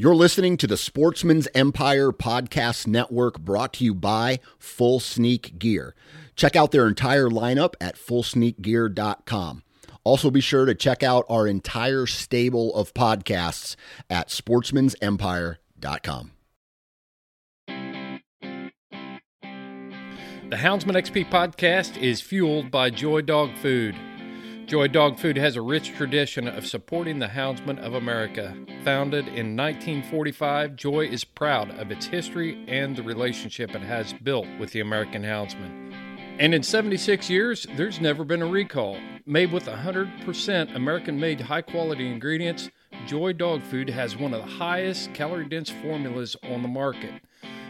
You're listening to the Sportsmen's Empire Podcast Network brought to you by Full Sneak Gear. Check out their entire lineup at fullsneakgear.com. Also, be sure to check out our entire stable of podcasts at sportsmansempire.com. The Houndsman XP podcast is fueled by Joy Dog Food. Joy Dog Food has a rich tradition of supporting the houndsmen of America. Founded in 1945, Joy is proud of its history and the relationship it has built with the American Houndsman. And in 76 years, there's never been a recall. Made with 100% American made high quality ingredients, Joy Dog Food has one of the highest calorie dense formulas on the market.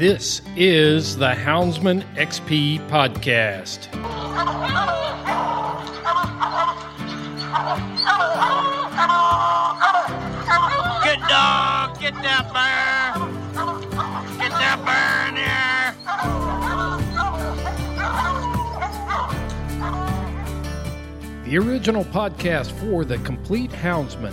This is the Houndsman XP podcast. Good dog, get that bear. Get that bear in The original podcast for the complete Houndsman.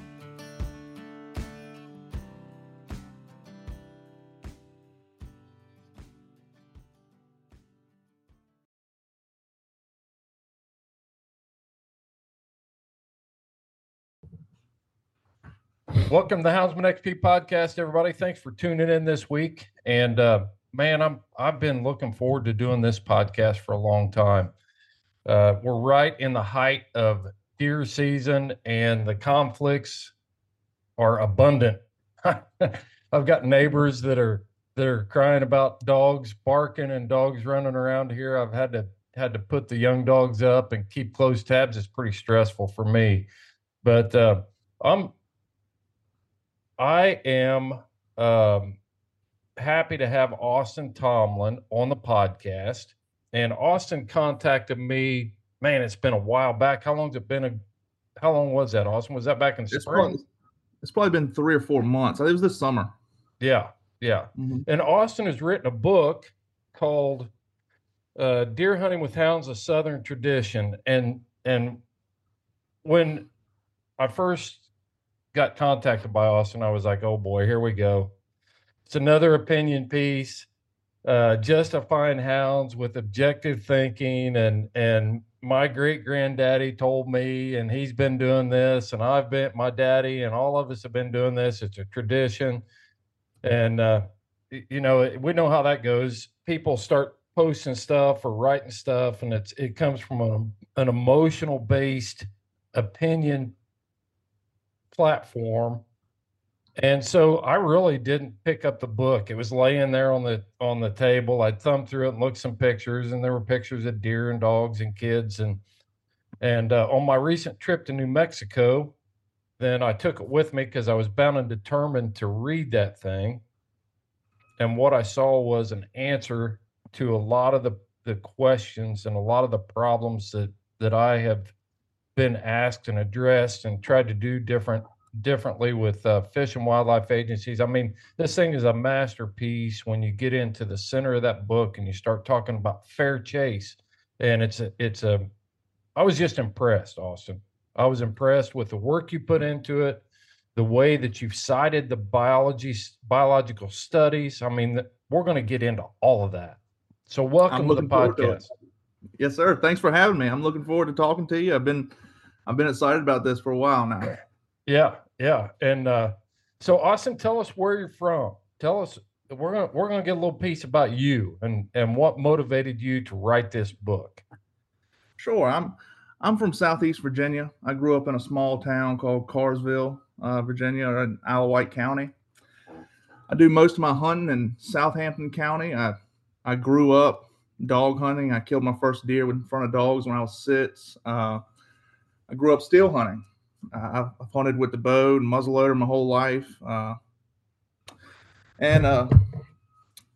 Welcome to the Houndsman XP podcast, everybody. Thanks for tuning in this week. And uh, man, I'm I've been looking forward to doing this podcast for a long time. Uh, we're right in the height of deer season, and the conflicts are abundant. I've got neighbors that are that are crying about dogs barking and dogs running around here. I've had to had to put the young dogs up and keep close tabs. It's pretty stressful for me, but uh, I'm I am um, happy to have Austin Tomlin on the podcast. And Austin contacted me. Man, it's been a while back. How long's it been? A, how long was that, Austin? Was that back in It's spring? probably, it's probably been three or four months. I think it was this summer. Yeah, yeah. Mhm. And Austin has written a book called uh, "Deer Hunting with Hounds: A Southern Tradition." And and when I first got contacted by Austin, I was like, "Oh boy, here we go." It's another opinion piece, uh, justifying hounds with objective thinking, and and my great granddaddy told me, and he's been doing this, and I've been my daddy, and all of us have been doing this. It's a tradition and uh, you know we know how that goes people start posting stuff or writing stuff and it's it comes from an, an emotional based opinion platform. And so i really didn't pick up the book. It was laying there on the on the table. I thumbed through it and looked some pictures and there were pictures of deer and dogs and kids and and uh, on my recent trip to new mexico then I took it with me because I was bound and determined to read that thing. And what I saw was an answer to a lot of the, the questions and a lot of the problems that, that I have been asked and addressed and tried to do different differently with uh, fish and wildlife agencies. I mean, this thing is a masterpiece when you get into the center of that book and you start talking about fair chase. And it's a, it's a, I was just impressed, Austin. I was impressed with the work you put into it, the way that you've cited the biology, biological studies. I mean, we're going to get into all of that. So, welcome to the podcast. To yes, sir. Thanks for having me. I'm looking forward to talking to you. I've been, I've been excited about this for a while now. Yeah, yeah. And uh, so, Austin, tell us where you're from. Tell us we're gonna we're gonna get a little piece about you and and what motivated you to write this book. Sure, I'm I'm from Southeast Virginia. I grew up in a small town called Carrsville, uh, Virginia, in Wight County. I do most of my hunting in Southampton County. I I grew up dog hunting. I killed my first deer in front of dogs when I was six. Uh, I grew up still hunting. I've, I've hunted with the bow and muzzleloader my whole life. Uh, and uh,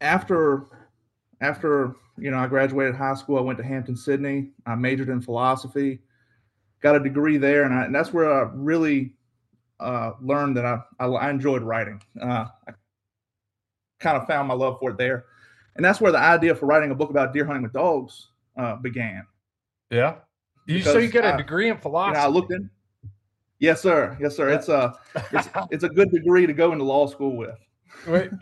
after after you know I graduated high school, I went to Hampden-Sydney. I majored in philosophy, got a degree there, and, I, and that's where I really uh, learned that I, I, I enjoyed writing. Uh, I kind of found my love for it there, and that's where the idea for writing a book about deer hunting with dogs uh, began. Yeah, you so you get a degree in philosophy. You know, I looked in. Yes, sir. Yes, sir. It's a it's, it's a good degree to go into law school with. Wait.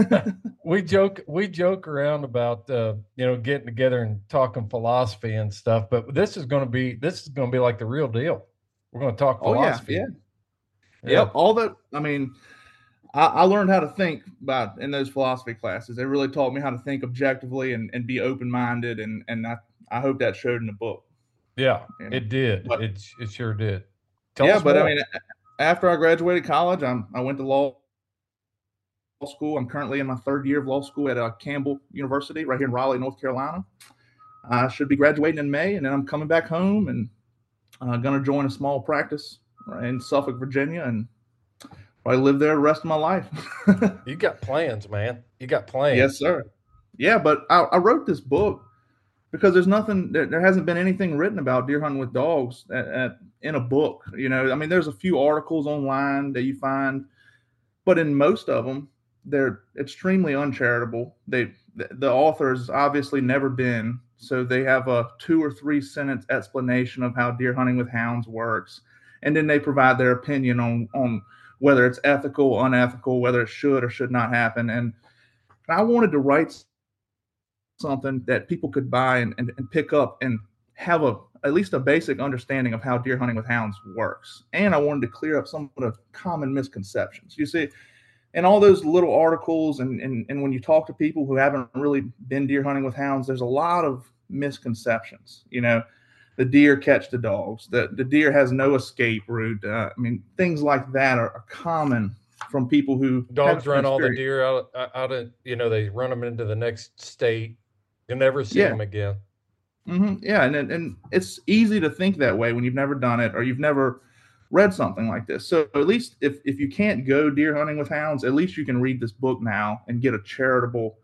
we joke we joke around about uh, you know getting together and talking philosophy and stuff, but this is going to be this is going to be like the real deal. We're going to talk philosophy. Oh, yeah, yeah, yep. All that. I mean, I, I, learned how to think about in those philosophy classes. They really taught me how to think objectively and, and be open minded, and and I I hope that showed in the book. Yeah, you know? it did. But, it it sure did. Tell yeah, but more. I mean, after I graduated college, I'm I went to law school. I'm currently in my third year of law school at uh, Campbell University, right here in Raleigh, North Carolina. I should be graduating in May, and then I'm coming back home and uh, going to join a small practice in Suffolk, Virginia, and probably live there the rest of my life. you got plans, man. You got plans. Yes, sir. Yeah, but I, I wrote this book because there's nothing there, there, hasn't been anything written about deer hunting with dogs at, at, in a book you know i mean there's a few articles online that you find but in most of them they're extremely uncharitable. They the authors obviously never been, so they have a two or three sentence explanation of how deer hunting with hounds works, and then they provide their opinion on on whether it's ethical, unethical, whether it should or should not happen. And I wanted to write something that people could buy and, and, and pick up and have a at least a basic understanding of how deer hunting with hounds works. And I wanted to clear up some of the common misconceptions. You see, and all those little articles and, and and when you talk to people who haven't really been deer hunting with hounds there's a lot of misconceptions you know the deer catch the dogs the, the deer has no escape route uh, i mean things like that are, are common from people who dogs run all the deer out, out of you know they run them into the next state you never see yeah. them again mm-hmm. yeah and, and it's easy to think that way when you've never done it or you've never read something like this. So at least if if you can't go deer hunting with hounds, at least you can read this book now and get a charitable,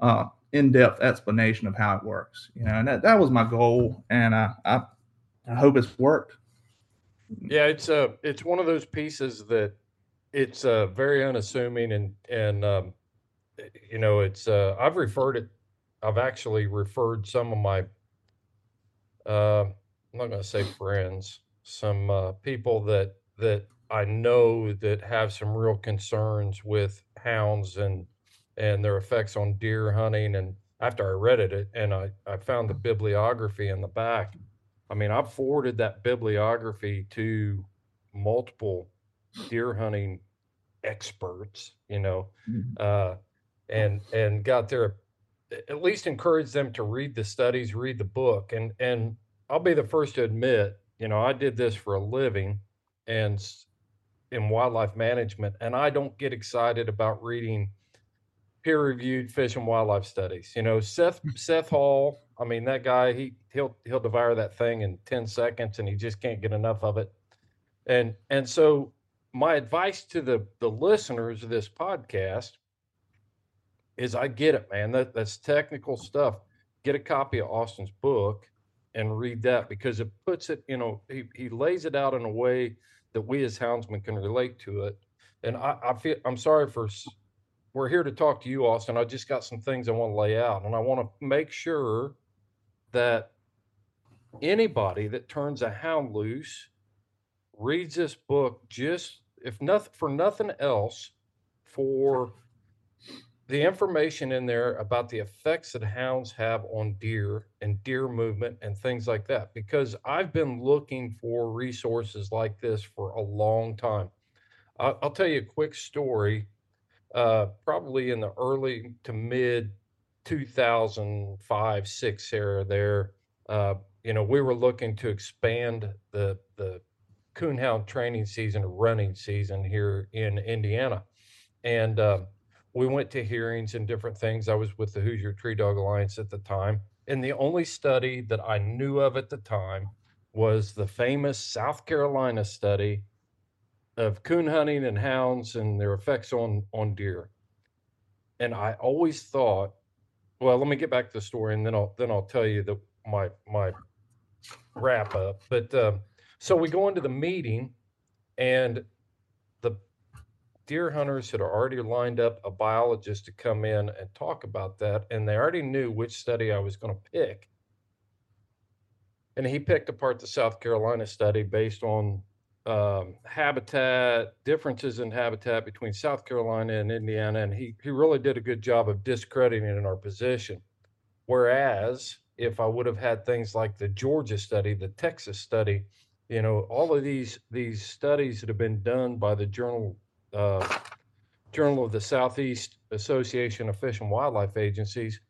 uh, in-depth explanation of how it works. You know, and that, that was my goal, and I, I I hope it's worked. Yeah, it's a uh, it's one of those pieces that it's uh, very unassuming and and um, you know it's uh, I've referred it I've actually referred some of my uh, I'm not going to say friends some uh, people that that I know that have some real concerns with hounds and and their effects on deer hunting. And after I read it, and I, I found the bibliography in the back, I mean, I've forwarded that bibliography to multiple deer hunting experts, you know, mm-hmm. uh, and and got their at least encourage them to read the studies, read the book, and and I'll be the first to admit you know, I did this for a living and in wildlife management, and I don't get excited about reading peer-reviewed fish and wildlife studies. You know, Seth hmm. Seth Hall. I mean, that guy he he'll he'll devour that thing in ten seconds, and he just can't get enough of it. And and so my advice to the the listeners of this podcast is I get it, man. That that's technical stuff. Get a copy of Austin's book and read that because it puts it, you know, he, he lays it out in a way that we as houndsmen can relate to it. And I, I feel I'm sorry for we're here to talk to you, Austin. I just got some things I want to lay out, and I want to make sure that anybody that turns a hound loose reads this book just if nothing for nothing else for the information in there about the effects that hounds have on deer and deer movement and things like that because i've been looking for resources like this for a long time i'll, I'll tell you a quick story uh, probably in the early to mid 2005 6 era there uh, you know we were looking to expand the the coonhound training season running season here in indiana. And uh, we went to hearings and different things. I was with the hoosier tree dog alliance at the time. And the only study that i knew of at the time was the famous south carolina study of coon hunting and hounds and their effects on on deer. And I always thought, well, let me get back to the story, and then I'll then I'll tell you the my my wrap up. But uh, so we go into the meeting, and the deer hunters had already lined up a biologist to come in and talk about that, and they already knew which study I was going to pick. And he picked apart the South Carolina study based on um, habitat differences in habitat between South Carolina and Indiana, and he he really did a good job of discrediting in our position. Whereas if I would have had things like the Georgia study, the Texas study, you know, all of these these studies that have been done by the Journal uh, Journal of the Southeast Association of Fish and Wildlife Agencies,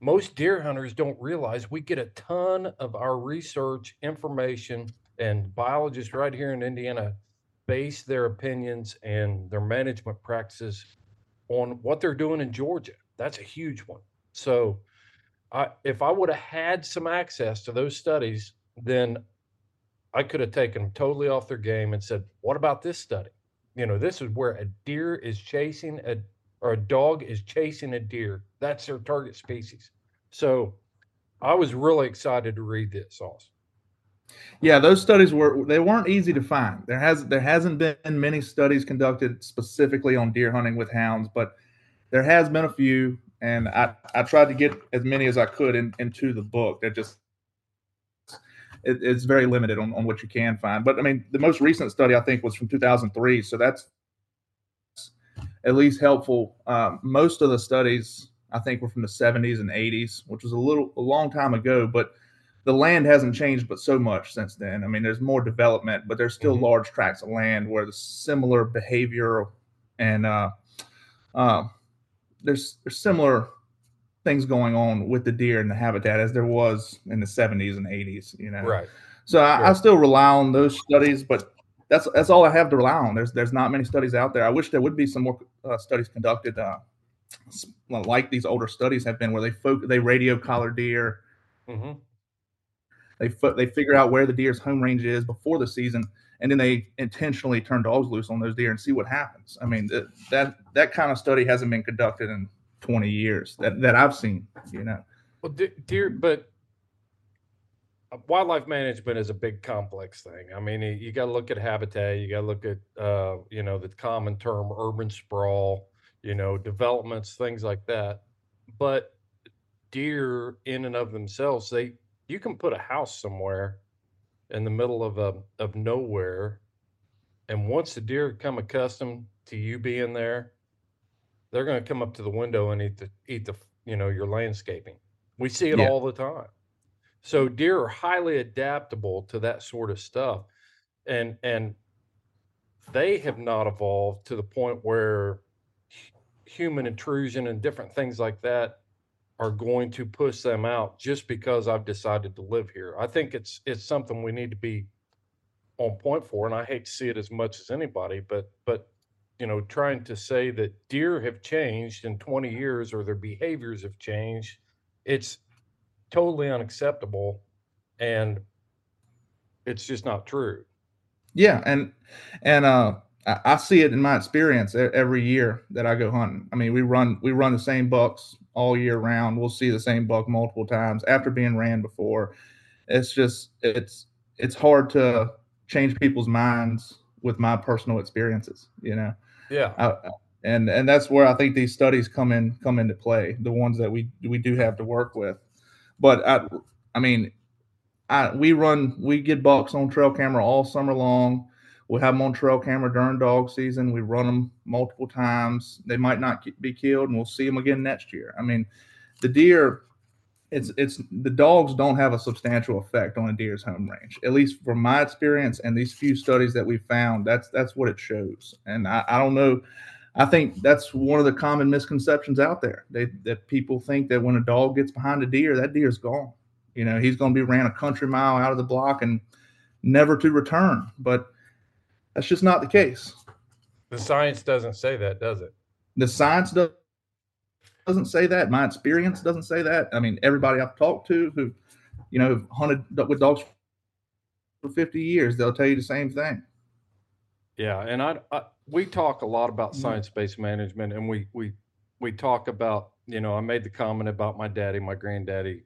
most deer hunters don't realize we get a ton of our research information and biologists right here in Indiana base their opinions and their management practices on what they're doing in Georgia. That's a huge one. So, I, if I would have had some access to those studies, then I could have taken them totally off their game and said, "What about this study? You know, this is where a deer is chasing a or a dog is chasing a deer. That's their target species." So, I was really excited to read this, also. Yeah, those studies were they weren't easy to find. There has there hasn't been many studies conducted specifically on deer hunting with hounds, but there has been a few, and I, I tried to get as many as I could in, into the book. That just it, it's very limited on, on what you can find. But I mean, the most recent study I think was from 2003, so that's at least helpful. Um, most of the studies I think were from the 70s and 80s, which was a little a long time ago, but the land hasn't changed but so much since then. I mean, there's more development, but there's still mm-hmm. large tracts of land where the similar behavior and uh, uh, there's there's similar things going on with the deer and the habitat as there was in the 70s and 80s. You know, right. So I, I still rely on those studies, but that's that's all I have to rely on. There's there's not many studies out there. I wish there would be some more uh, studies conducted, uh, like these older studies have been, where they folk they radio collar deer. Mm-hmm they they figure out where the deer's home range is before the season, and then they intentionally turn dogs loose on those deer and see what happens. I mean, that that, that kind of study hasn't been conducted in 20 years that, that I've seen. You know, well, deer, but wildlife management is a big complex thing. I mean, you got to look at habitat, you got to look at uh, you know the common term urban sprawl, you know developments, things like that. But deer in and of themselves, they you can put a house somewhere in the middle of a of nowhere, and once the deer come accustomed to you being there, they're going to come up to the window and eat the eat the you know your landscaping. We see it yeah. all the time. So deer are highly adaptable to that sort of stuff, and and they have not evolved to the point where human intrusion and different things like that are going to push them out just because I've decided to live here. I think it's it's something we need to be on point for, and I hate to see it as much as anybody, but but you know, trying to say that deer have changed in 20 years or their behaviors have changed, it's totally unacceptable, and it's just not true. Yeah, and and uh, I, I see it in my experience every year that I go hunting. I mean, we run we run the same bucks all year round. We'll see the same buck multiple times after being ran before. It's just it's it's hard to change people's minds with my personal experiences. You know. Yeah. I, and and that's where I think these studies come in come into play. The ones that we we do have to work with, but I I mean, I we run we get bucks on trail camera all summer long. We have them on trail camera during dog season. We run them multiple times. They might not be killed, and we'll see them again next year. I mean, the deer. It's it's the dogs don't have a substantial effect on a deer's home range, at least from my experience and these few studies that we found. That's that's what it shows, and I, I don't know I think that's one of the common misconceptions out there. They, that people think that when a dog gets behind a deer, that deer's gone. You know, he's going to be ran a country mile out of the block and never to return. But that's just not the case. The science doesn't say that, does it? The science does, doesn't say that. My experience doesn't say that. I mean, everybody I've talked to who, you know, hunted with dogs for 50 years, they'll tell you the same thing. Yeah, and I, I we talk a lot about mm-hmm. science-based management, and we we we talk about you know I made the comment about my daddy, my granddaddy,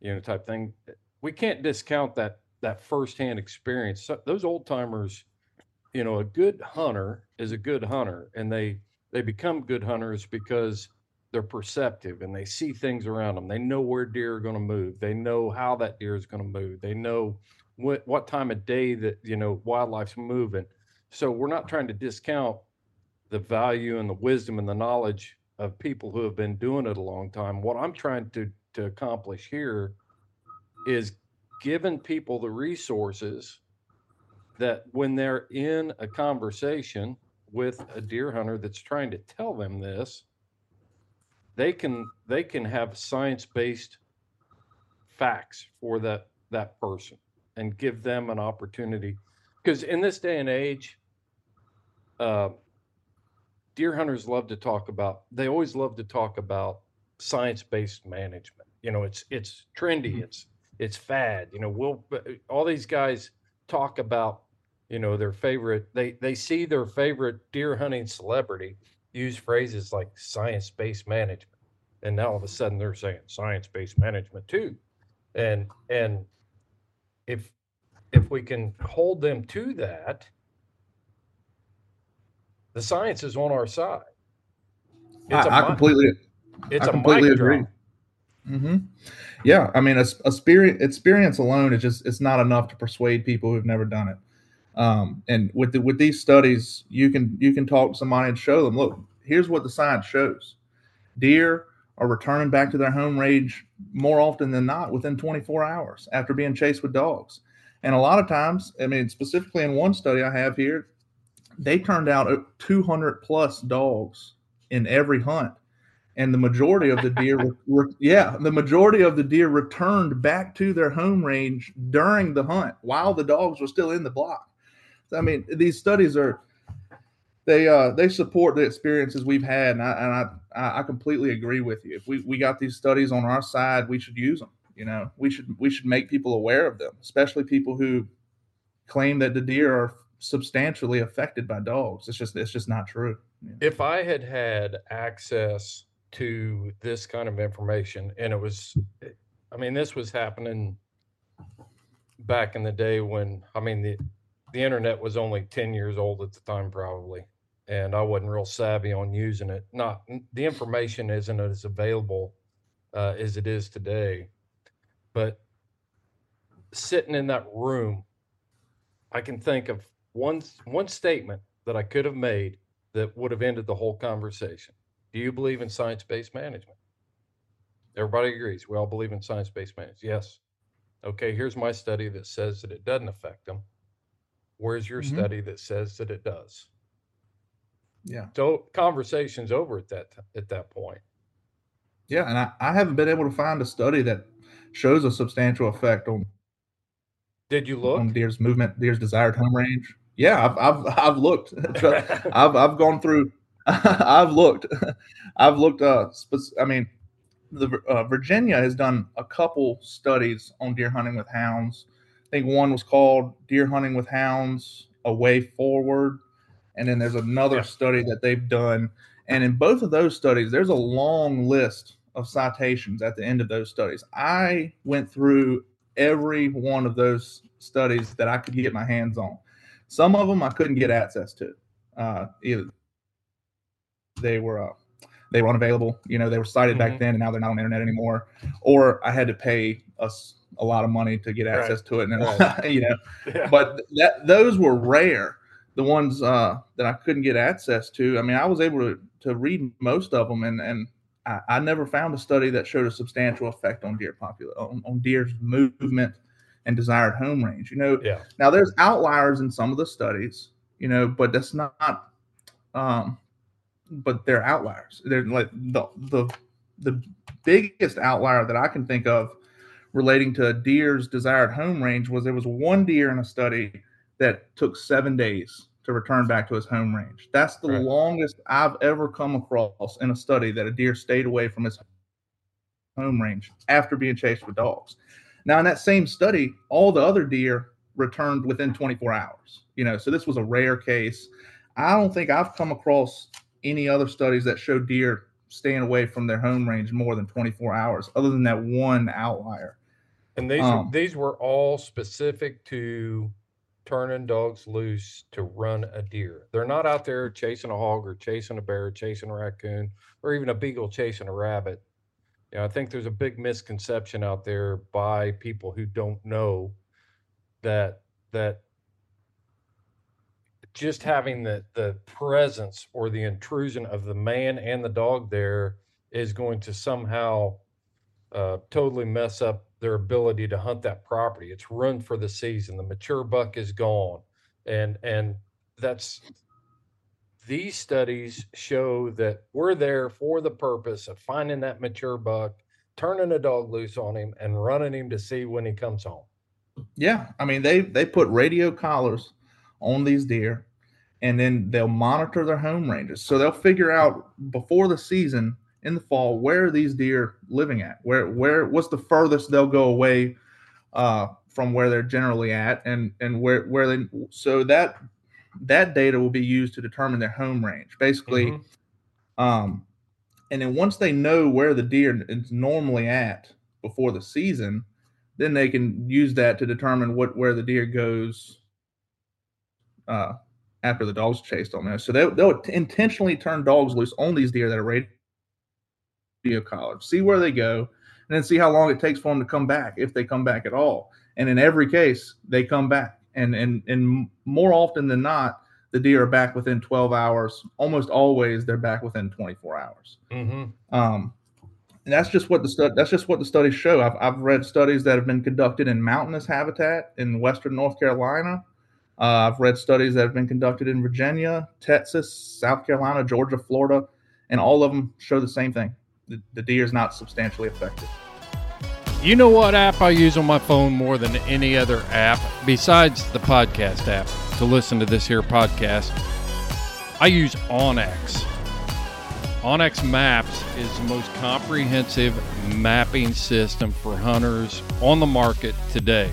you know, type thing. We can't discount that that firsthand experience. So those old timers, you know, a good hunter is a good hunter, and they they become good hunters because they're perceptive and they see things around them. They know where deer are going to move. They know how that deer is going to move. They know what what time of day that you know wildlife's moving so we're not trying to discount the value and the wisdom and the knowledge of people who have been doing it a long time. What I'm trying to to accomplish here is giving people the resources that when they're in a conversation with a deer hunter that's trying to tell them this, they can they can have science-based facts for that that person and give them an opportunity because in this day and age uh, deer hunters love to talk about they always love to talk about science-based management you know it's it's trendy Mm-hmm. it's it's fad you know we'll all these guys talk about you know their favorite they they see their favorite deer hunting celebrity use phrases like science-based management and now all of a sudden they're saying science-based management too and and if if we can hold them to that the science is on our side I, a I completely it's I a completely agree. drop. hmm Yeah, I mean, a, a spirit experience alone is just it's not enough to persuade people who've never done it. Um, and with the, with these studies, you can you can talk to somebody and show them, look, here's what the science shows: deer are returning back to their home range more often than not within 24 hours after being chased with dogs. And a lot of times, I mean, specifically in one study I have here, they turned out 200 plus dogs in every hunt. And the majority of the deer were, yeah the majority of the deer returned back to their home range during the hunt while the dogs were still in the block i mean these studies are they uh they support the experiences we've had and i and i i completely agree with you. If we we got these studies on our side we should use them you know? We should we should make people aware of them especially people who claim that the deer are substantially affected by dogs. It's just it's just not true. If I had had access to this kind of information, and it was, I mean, this was happening back in the day when, I mean, the the internet was only ten years old at the time, probably, and I wasn't real savvy on using it. Not the information isn't as available uh, as it is today, but sitting in that room, I can think of one one statement that I could have made that would have ended the whole conversation. Do you believe in science based management? Everybody agrees. We all believe in science based management. Yes. Okay, here's my study that says that it doesn't affect them. Where's your Mhm. study that says that it does? yeah So conversation's over at that at that point. Yeah, and I, I haven't been able to find a study that shows a substantial effect on, Did you look? on deer's movement, deer's desired home range. Yeah, I've I've, I've looked. I've I've gone through. I've looked. I've looked. Uh, I mean, the uh, Virginia has done a couple studies on deer hunting with hounds. I think one was called "Deer Hunting with Hounds: a way forward, and then there's another Yeah. study that they've done. And in both of those studies, there's a long list of citations at the end of those studies. I went through every one of those studies that I could get my hands on. Some of them I couldn't get access to. Uh, either they were uh, they were unavailable. You know, they were cited Mhm. back then, and now they're not on the internet anymore. Or I had to pay us a lot of money to get Right. access to it, and Right. you know, Yeah. but that those were rare. The ones uh, that I couldn't get access to. I mean, I was able to to read most of them, and and I, I never found a study that showed a substantial effect on deer popula- on, on deer's movement and desired home range. You know, Yeah. now there's outliers in some of the studies, you know, but that's not um but they're outliers. They're like the the the biggest outlier that I can think of relating to a deer's desired home range was there was one deer in a study that took seven days to return back to his home range. That's the Right. longest I've ever come across in a study that a deer stayed away from his home range after being chased with dogs. Now, in that same study, all the other deer returned within 24 hours. You know, so this was a rare case. I don't think I've come across any other studies that show deer staying away from their home range more than 24 hours, other than that one outlier. And these Um, these were all specific to turning dogs loose to run a deer. They're not out there chasing a hog or chasing a bear, chasing a raccoon, or even a beagle chasing a rabbit. You know, I think there's a big misconception out there by people who don't know that that just having the the presence or the intrusion of the man and the dog there is going to somehow uh, totally mess up their ability to hunt that property. It's run for the season. The mature buck is gone, and and that's these studies show that we're there for the purpose of finding that mature buck, turning a dog loose on him, and running him to see when he comes home. Yeah, I mean they they put radio collars on these deer, and then they'll monitor their home ranges. So they'll figure out before the season in the fall where are these deer living at, where where what's the furthest they'll go away uh, from where they're generally at, and and where where they so that that data will be used to determine their home range. Basically, Mhm. um, and then once they know where the deer is normally at before the season, then they can use that to determine what where the deer goes uh, after the dogs chased on there. So they, they'll intentionally turn dogs loose on these deer that are radio collared, see where they go, and then see how long it takes for them to come back, if they come back at all. And in every case, they come back, and and and more often than not, the deer are back within 12 hours. Almost always, they're back within 24 hours. Mhm. Um, and that's just what the stu- that's just what the studies show. I've, I've read studies that have been conducted in mountainous habitat in western North Carolina. Uh, I've read studies that have been conducted in Virginia, Texas, South Carolina, Georgia, Florida, and all of them show the same thing. The, the deer is not substantially affected. You know what app I use on my phone more than any other app besides the podcast app to listen to this here podcast? I use onX. onX Maps is the most comprehensive mapping system for hunters on the market today.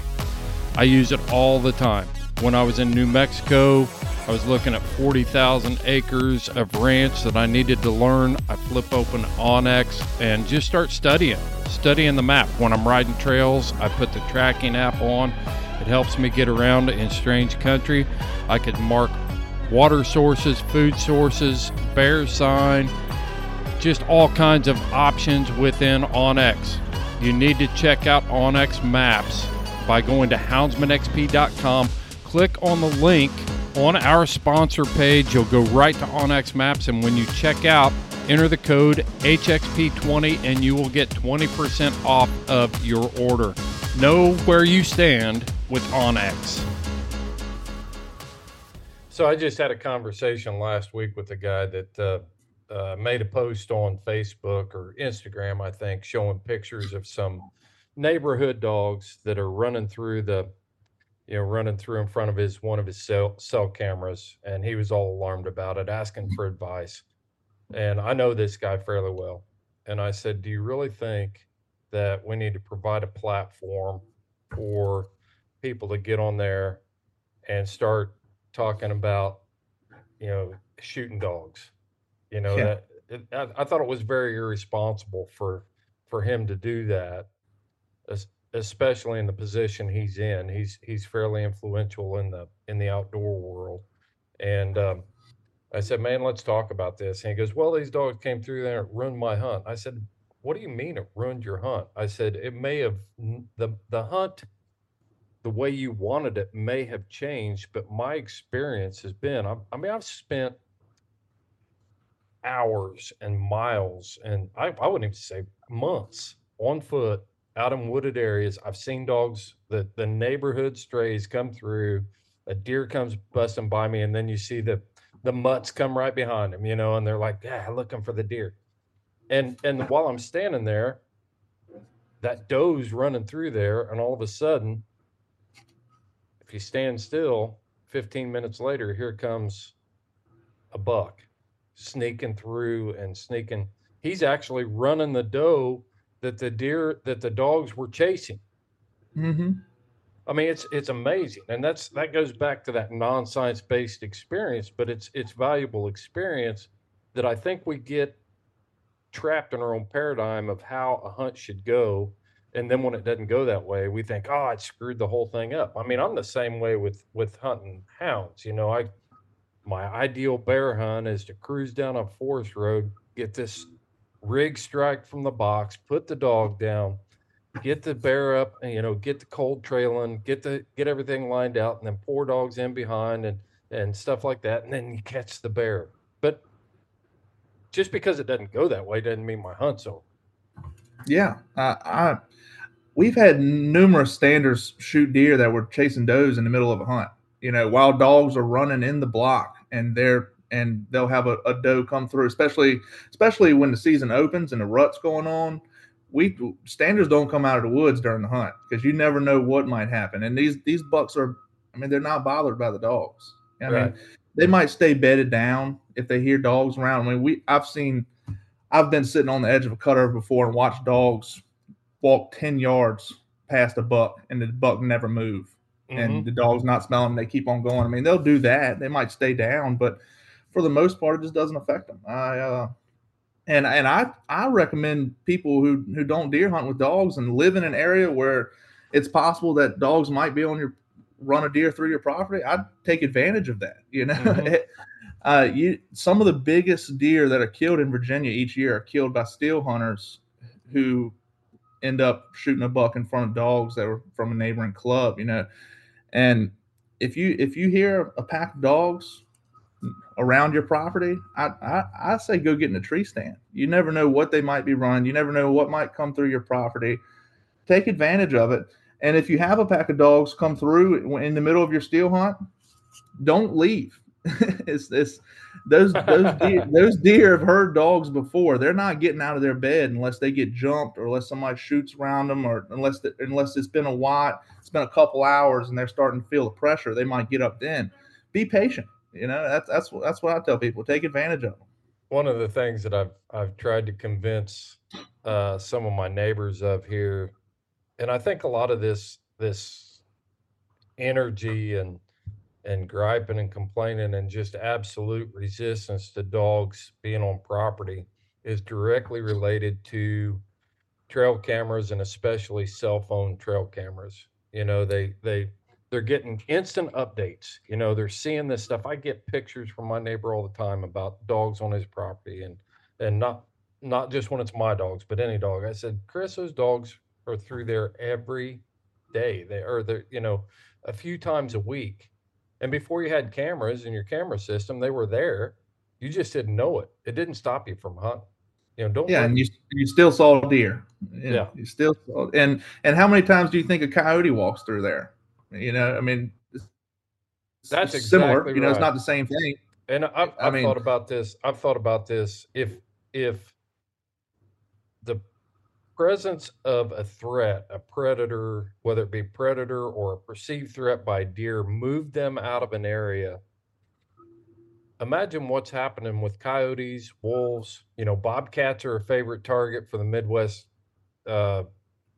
I use it all the time. When I was in New Mexico, I was looking at 40,000 acres of ranch that I needed to learn. I flip open onX and just start studying, studying the map. When I'm riding trails, I put the tracking app on. It helps me get around in strange country. I could mark water sources, food sources, bear sign, just all kinds of options within onX. You need to check out onX Maps by going to houndsmanxp.com. Click on the link on our sponsor page. You'll go right to onX Maps, and when you check out, enter the code HXP20 and you will get 20% off of your order. Know where you stand with onX. So I just had a conversation last week with a guy that uh, uh, made a post on Facebook or Instagram, I think, showing pictures of some neighborhood dogs that are running through the, you know, running through in front of his one of his cell cell cameras, and he was all alarmed about it, asking mm-hmm. for advice. And I know this guy fairly well, and I said, "Do you really think that we need to provide a platform for people to get on there and start talking about, you know, shooting dogs. You know Yeah. that it, I, I thought it was very irresponsible for for him to do that, especially in the position he's in. He's he's fairly influential in the in the outdoor world, and um, I said, "Man, let's talk about this." And he goes, "Well, these dogs came through there and ruined my hunt." I said, "What do you mean it ruined your hunt?" I said, "It may have the the hunt." The way you wanted it may have changed, but my experience has been I, I mean, I've spent hours and miles and I, I wouldn't even say months on foot out in wooded areas. I've seen dogs, the, the neighborhood strays come through, a deer comes busting by me, and then you see the the mutts come right behind him, you know, and they're like, yeah, looking for the deer. And and while I'm standing there, that doe's running through there, and all of a sudden, if you stand still, 15 minutes later, here comes a buck sneaking through and sneaking. He's actually running the doe that the deer that the dogs were chasing. Mm-hmm. I mean, it's it's amazing, and that's that goes back to that non-science based experience, but it's it's valuable experience that I think we get trapped in our own paradigm of how a hunt should go, and then when it doesn't go that way, we think, oh, it screwed the whole thing up. I mean, I'm the same way with with hunting hounds. You know, I my ideal bear hunt is to cruise down a forest road, get this rig strike from the box, put the dog down, get the bear up, you know, get the cold trailing, get the get everything lined out, and then pour dogs in behind and and stuff like that, and then you catch the bear. But just because it doesn't go that way doesn't mean my hunt's over. Yeah, I, I we've had numerous standers shoot deer that were chasing does in the middle of a hunt. You know, while dogs are running in the block and they're and they'll have a, a doe come through, especially especially when the season opens and the rut's going on. We standers don't come out of the woods during the hunt because you never know what might happen. And these these bucks are, I mean, they're not bothered by the dogs. I Right. mean, they might stay bedded down if they hear dogs around. I mean, we I've seen I've been sitting on the edge of a cutter before and watched dogs walk 10 yards past a buck and the buck never move. Mhm. And the dog's not smelling. They keep on going. I mean, they'll do that. They might stay down, but for the most part, it just doesn't affect them. I, uh, and and I I recommend people who who don't deer hunt with dogs and live in an area where it's possible that dogs might be on your run a deer through your property. I'd take advantage of that. You know, Mhm. uh, you some of the biggest deer that are killed in Virginia each year are killed by still hunters who end up shooting a buck in front of dogs that were from a neighboring club. You know, and if you if you hear a pack of dogs around your property, I, I I say go get in a tree stand. You never know what they might be running. You never know what might come through your property. Take advantage of it. And if you have a pack of dogs come through in the middle of your still hunt, don't leave. it's this those those deer, those deer have heard dogs before. They're not getting out of their bed unless they get jumped or unless somebody shoots around them or unless the, unless it's been a while, it's been a couple hours and they're starting to feel the pressure. They might get up then. Be patient. You know that's that's what that's what I tell people. Take advantage of them. one of the things that I've I've tried to convince uh, some of my neighbors of here, and I think a lot of this this energy and and griping and complaining and just absolute resistance to dogs being on property is directly related to trail cameras and especially cell phone trail cameras. You know, they they they're getting instant updates. You know, they're seeing this stuff. I get pictures from my neighbor all the time about dogs on his property and and not not just when it's my dogs, but any dog. I said, Chris, those dogs are through there every day. They are they're, you know, a few times a week. And before you had cameras in your camera system, they were there. You just didn't know it. It didn't stop you from hunting. You know, don't Yeah, let- and you you still saw deer. And Yeah. you still saw, and and how many times do you think a coyote walks through there? You know, I mean, That's similar. You know, it's not the same thing. And I've, I I've mean- thought about this. I've thought about this. If if the presence of a threat, a predator, whether it be predator or a perceived threat by deer, moved them out of an area. Imagine what's happening with coyotes, wolves. You know, bobcats are a favorite target for the Midwest uh,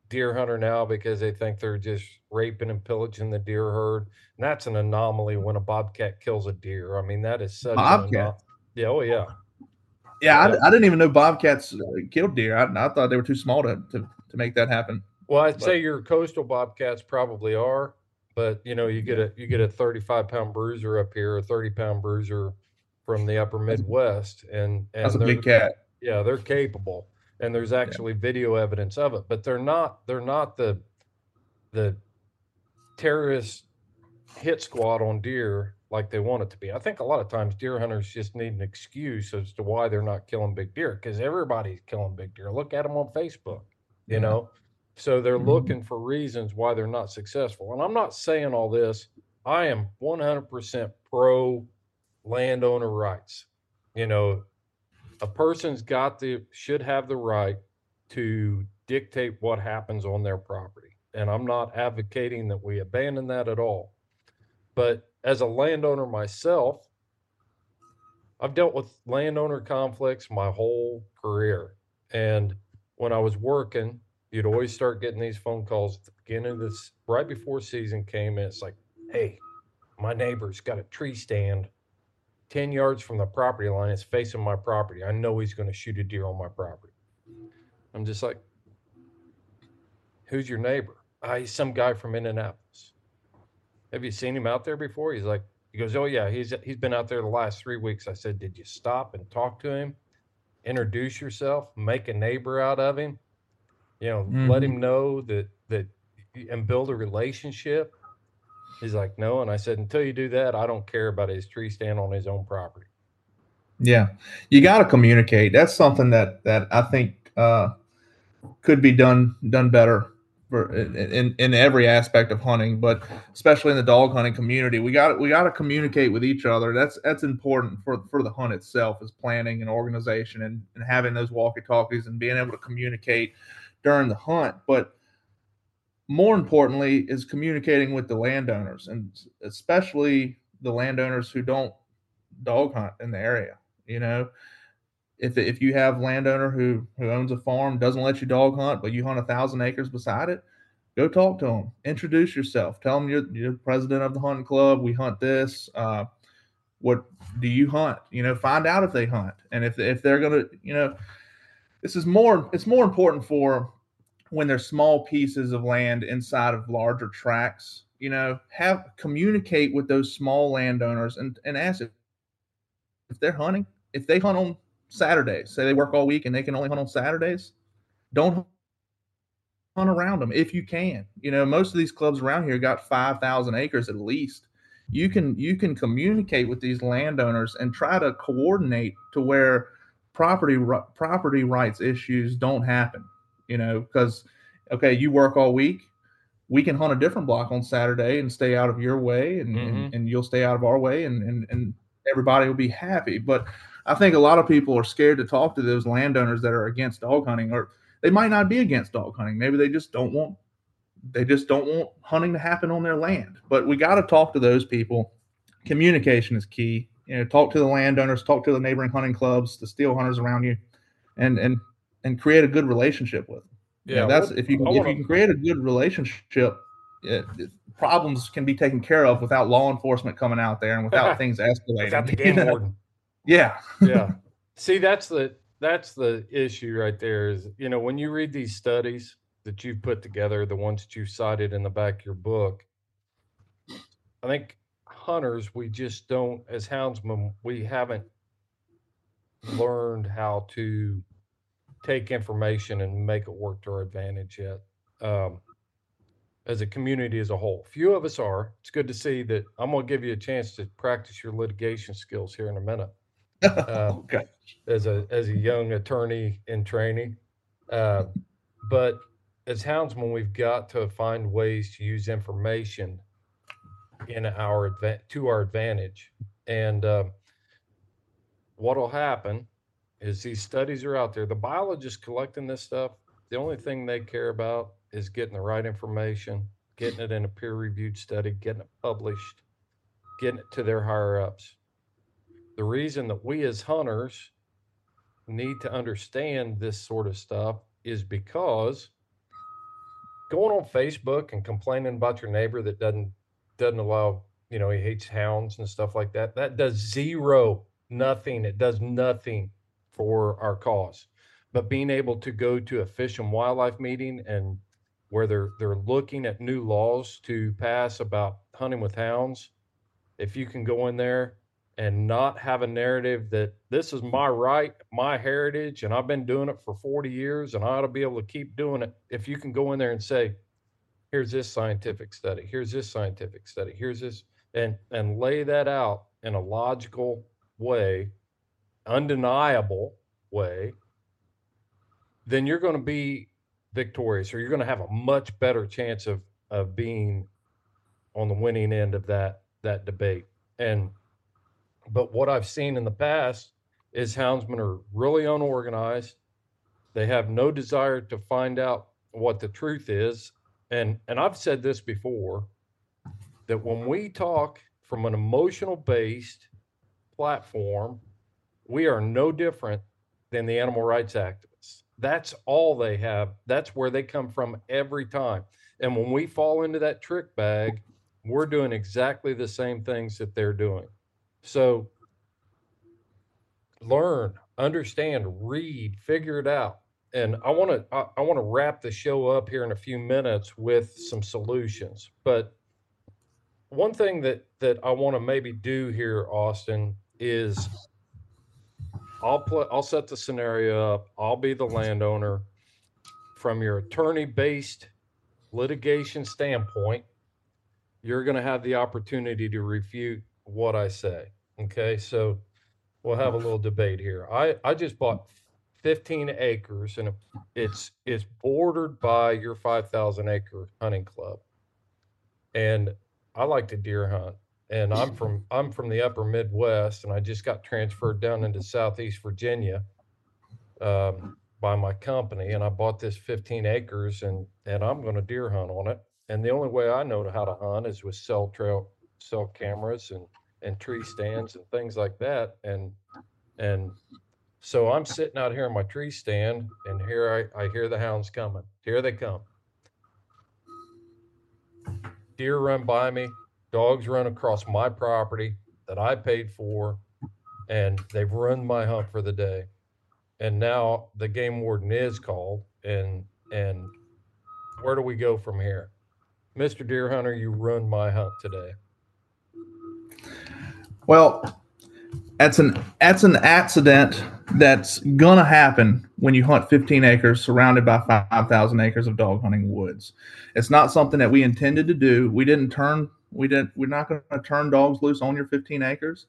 deer hunter now because they think they're just raping and pillaging the deer herd. And that's an anomaly when a bobcat kills a deer. I mean, that is such Bobcat? Yeah, oh yeah. Yeah, I, Yeah. I didn't even know bobcats uh, killed deer. I, I thought they were too small to, to, to make that happen. Well, I'd But- say your coastal bobcats probably are, but you know, you get a you get a 35 pound bruiser up here, a 30 pound bruiser from the upper Midwest, and and That's a big cat. yeah they're capable and there's actually video evidence of it but they're not they're not the the terrorist hit squad on deer like they want it to be. I think a lot of times deer hunters just need an excuse as to why they're not killing big deer because everybody's killing big deer. Look at them on facebook you Yeah. know? So they're Mhm. looking for reasons why they're not successful. And i'm not saying all this. I am 100% pro landowner rights you know a person's got the should have the right to dictate what happens on their property. And i'm not advocating that we abandon that at all. But as a landowner myself i've dealt with landowner conflicts my whole career. And when i was working you'd always start getting these phone calls at the beginning of this right before season came And it's like hey my neighbor's got a tree stand 10 yards from the property line. It's facing my property. I know he's going to shoot a deer on my property. I'm just like, who's your neighbor? Ah, he's some guy from Indianapolis. Have you seen him out there before? He's like, he goes, oh yeah, he's he's been out there the last three weeks. I said, did you stop and talk to him? Introduce yourself, make a neighbor out of him. You know, let Mhm. him know that that and build a relationship. He's like, no. And I said, until you do that, I don't care about his tree stand on his own property. Yeah, you got to communicate. That's something that that I think uh, could be done done better for in, in every aspect of hunting, but especially in the dog hunting community. We got we got to communicate with each other. That's that's important for for the hunt itself, is planning and organization and, and having those walkie talkies and being able to communicate during the hunt. But more importantly, is communicating with the landowners and especially the landowners who don't dog hunt in the area you know? If if you have landowner who who owns a farm doesn't let you dog hunt but you hunt a thousand acres beside it go talk to them introduce yourself. Tell them you're, you're the president of the hunting club. We hunt this. Uh, what do you hunt? You know find out if they hunt. And if if they're gonna you know this is more it's more important for when there's small pieces of land inside of larger tracts you know have communicate with those small landowners and and ask if if they're hunting if they hunt on saturdays say they work all week and they can only hunt on saturdays don't hunt around them if you can. You know most of these clubs around here got 5000 acres at least. You can you can communicate with these landowners and try to coordinate to where property property rights issues don't happen you know because okay you work all week we can hunt a different block on saturday and stay out of your way and, Mhm. and, and you'll stay out of our way and, and and everybody will be happy. But i think a lot of people are scared to talk to those landowners that are against dog hunting or they might not be against dog hunting. Maybe they just don't want they just don't want hunting to happen on their land. But we got to talk to those people. Communication is key. You know talk to the landowners talk to the neighboring hunting clubs the still hunters around you and and and create a good relationship with them yeah, that's what- if you if wanna- you can create a good relationship eh, it, it- problems can be taken care of without law enforcement coming out there and without things escalating Without the game warden. yeah yeah. See, that's the that's the issue right there. Is you know when you read these studies that you've put together, the ones that you cited in the back of your book, I think hunters we just don't as houndsmen we haven't learned how to take information and make it work to our advantage yet. Um, as a community as a whole, few of us are. It's good to see that. I'm going to give you a chance to practice your litigation skills here in a minute Uh, okay as a as a young attorney in training. Uh, but as houndsmen, we've got to find ways to use information in our adva- to our advantage. And um, what'll happen is these studies are out there. The biologists collecting this stuff, the only thing they care about is getting the right information, getting it in a peer-reviewed study, getting it published, getting it to their higher ups the reason that we as hunters need to understand this sort of stuff is because going on Facebook and complaining about your neighbor that doesn't doesn't allow, you know, he hates hounds and stuff like that. That does zero, nothing. It does nothing for our cause. But being able to go to a fish and wildlife meeting and where they're they're looking at new laws to pass about hunting with hounds, if you can go in there and not have a narrative that this is my right, my heritage, and I've been doing it for 40 years and I ought to be able to keep doing it. If you can go in there and say, here's this scientific study, here's this scientific study, here's this, and and lay that out in a logical way, undeniable way, then you're going to be victorious or you're going to have a much better chance of of being on the winning end of that that debate. And but what I've seen in the past is houndsmen are really unorganized. They have no desire to find out what the truth is. And and I've said this before that when we talk from an emotional based platform, we are no different than the animal rights activists. That's all they have. That's where they come from every time. And when we fall into that trick bag, we're doing exactly the same things that they're doing. So learn, understand, read, figure it out. And I want to I, I want to wrap the show up here in a few minutes with some solutions. But one thing that that I want to maybe do here, Austin, is I'll I'll set the scenario up. I'll be the landowner from your attorney based litigation standpoint. You're going to have the opportunity to refute what I say. Okay, so we'll have a little debate here. I I just bought 15 acres and it's it's bordered by your 5,000 acre hunting club, and I like to deer hunt. And I'm from I'm from the Upper Midwest, and I just got transferred down into Southeast Virginia um, by my company, and I bought this 15 acres, and and I'm going to deer hunt on it. And the only way I know how to hunt is with cell trail cell cameras and and tree stands and things like that. And and so I'm sitting out here in my tree stand, and here I, I hear the hounds coming. Here they come. Deer run by me, dogs run across my property that I paid for, and they've ruined my hunt for the day. And now the game warden is called, and and where do we go from here? Mr. Deer Hunter, you ruined my hunt today. Well, that's an that's an accident that's gonna happen when you hunt 15 acres surrounded by 5,000 acres of dog hunting woods. It's not something that we intended to do. We didn't turn we didn't we're not going to turn dogs loose on your 15 acres,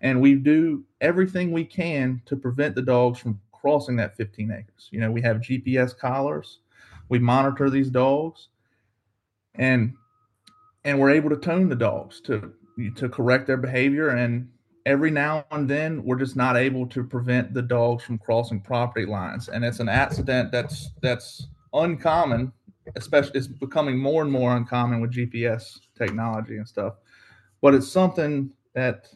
and we do everything we can to prevent the dogs from crossing that 15 acres. You know, we have GPS collars, we monitor these dogs, and and we're able to tone the dogs to to correct their behavior. And every now and then we're just not able to prevent the dogs from crossing property lines. And it's an accident that's that's uncommon especially it's becoming more and more uncommon with gps technology and stuff but it's something that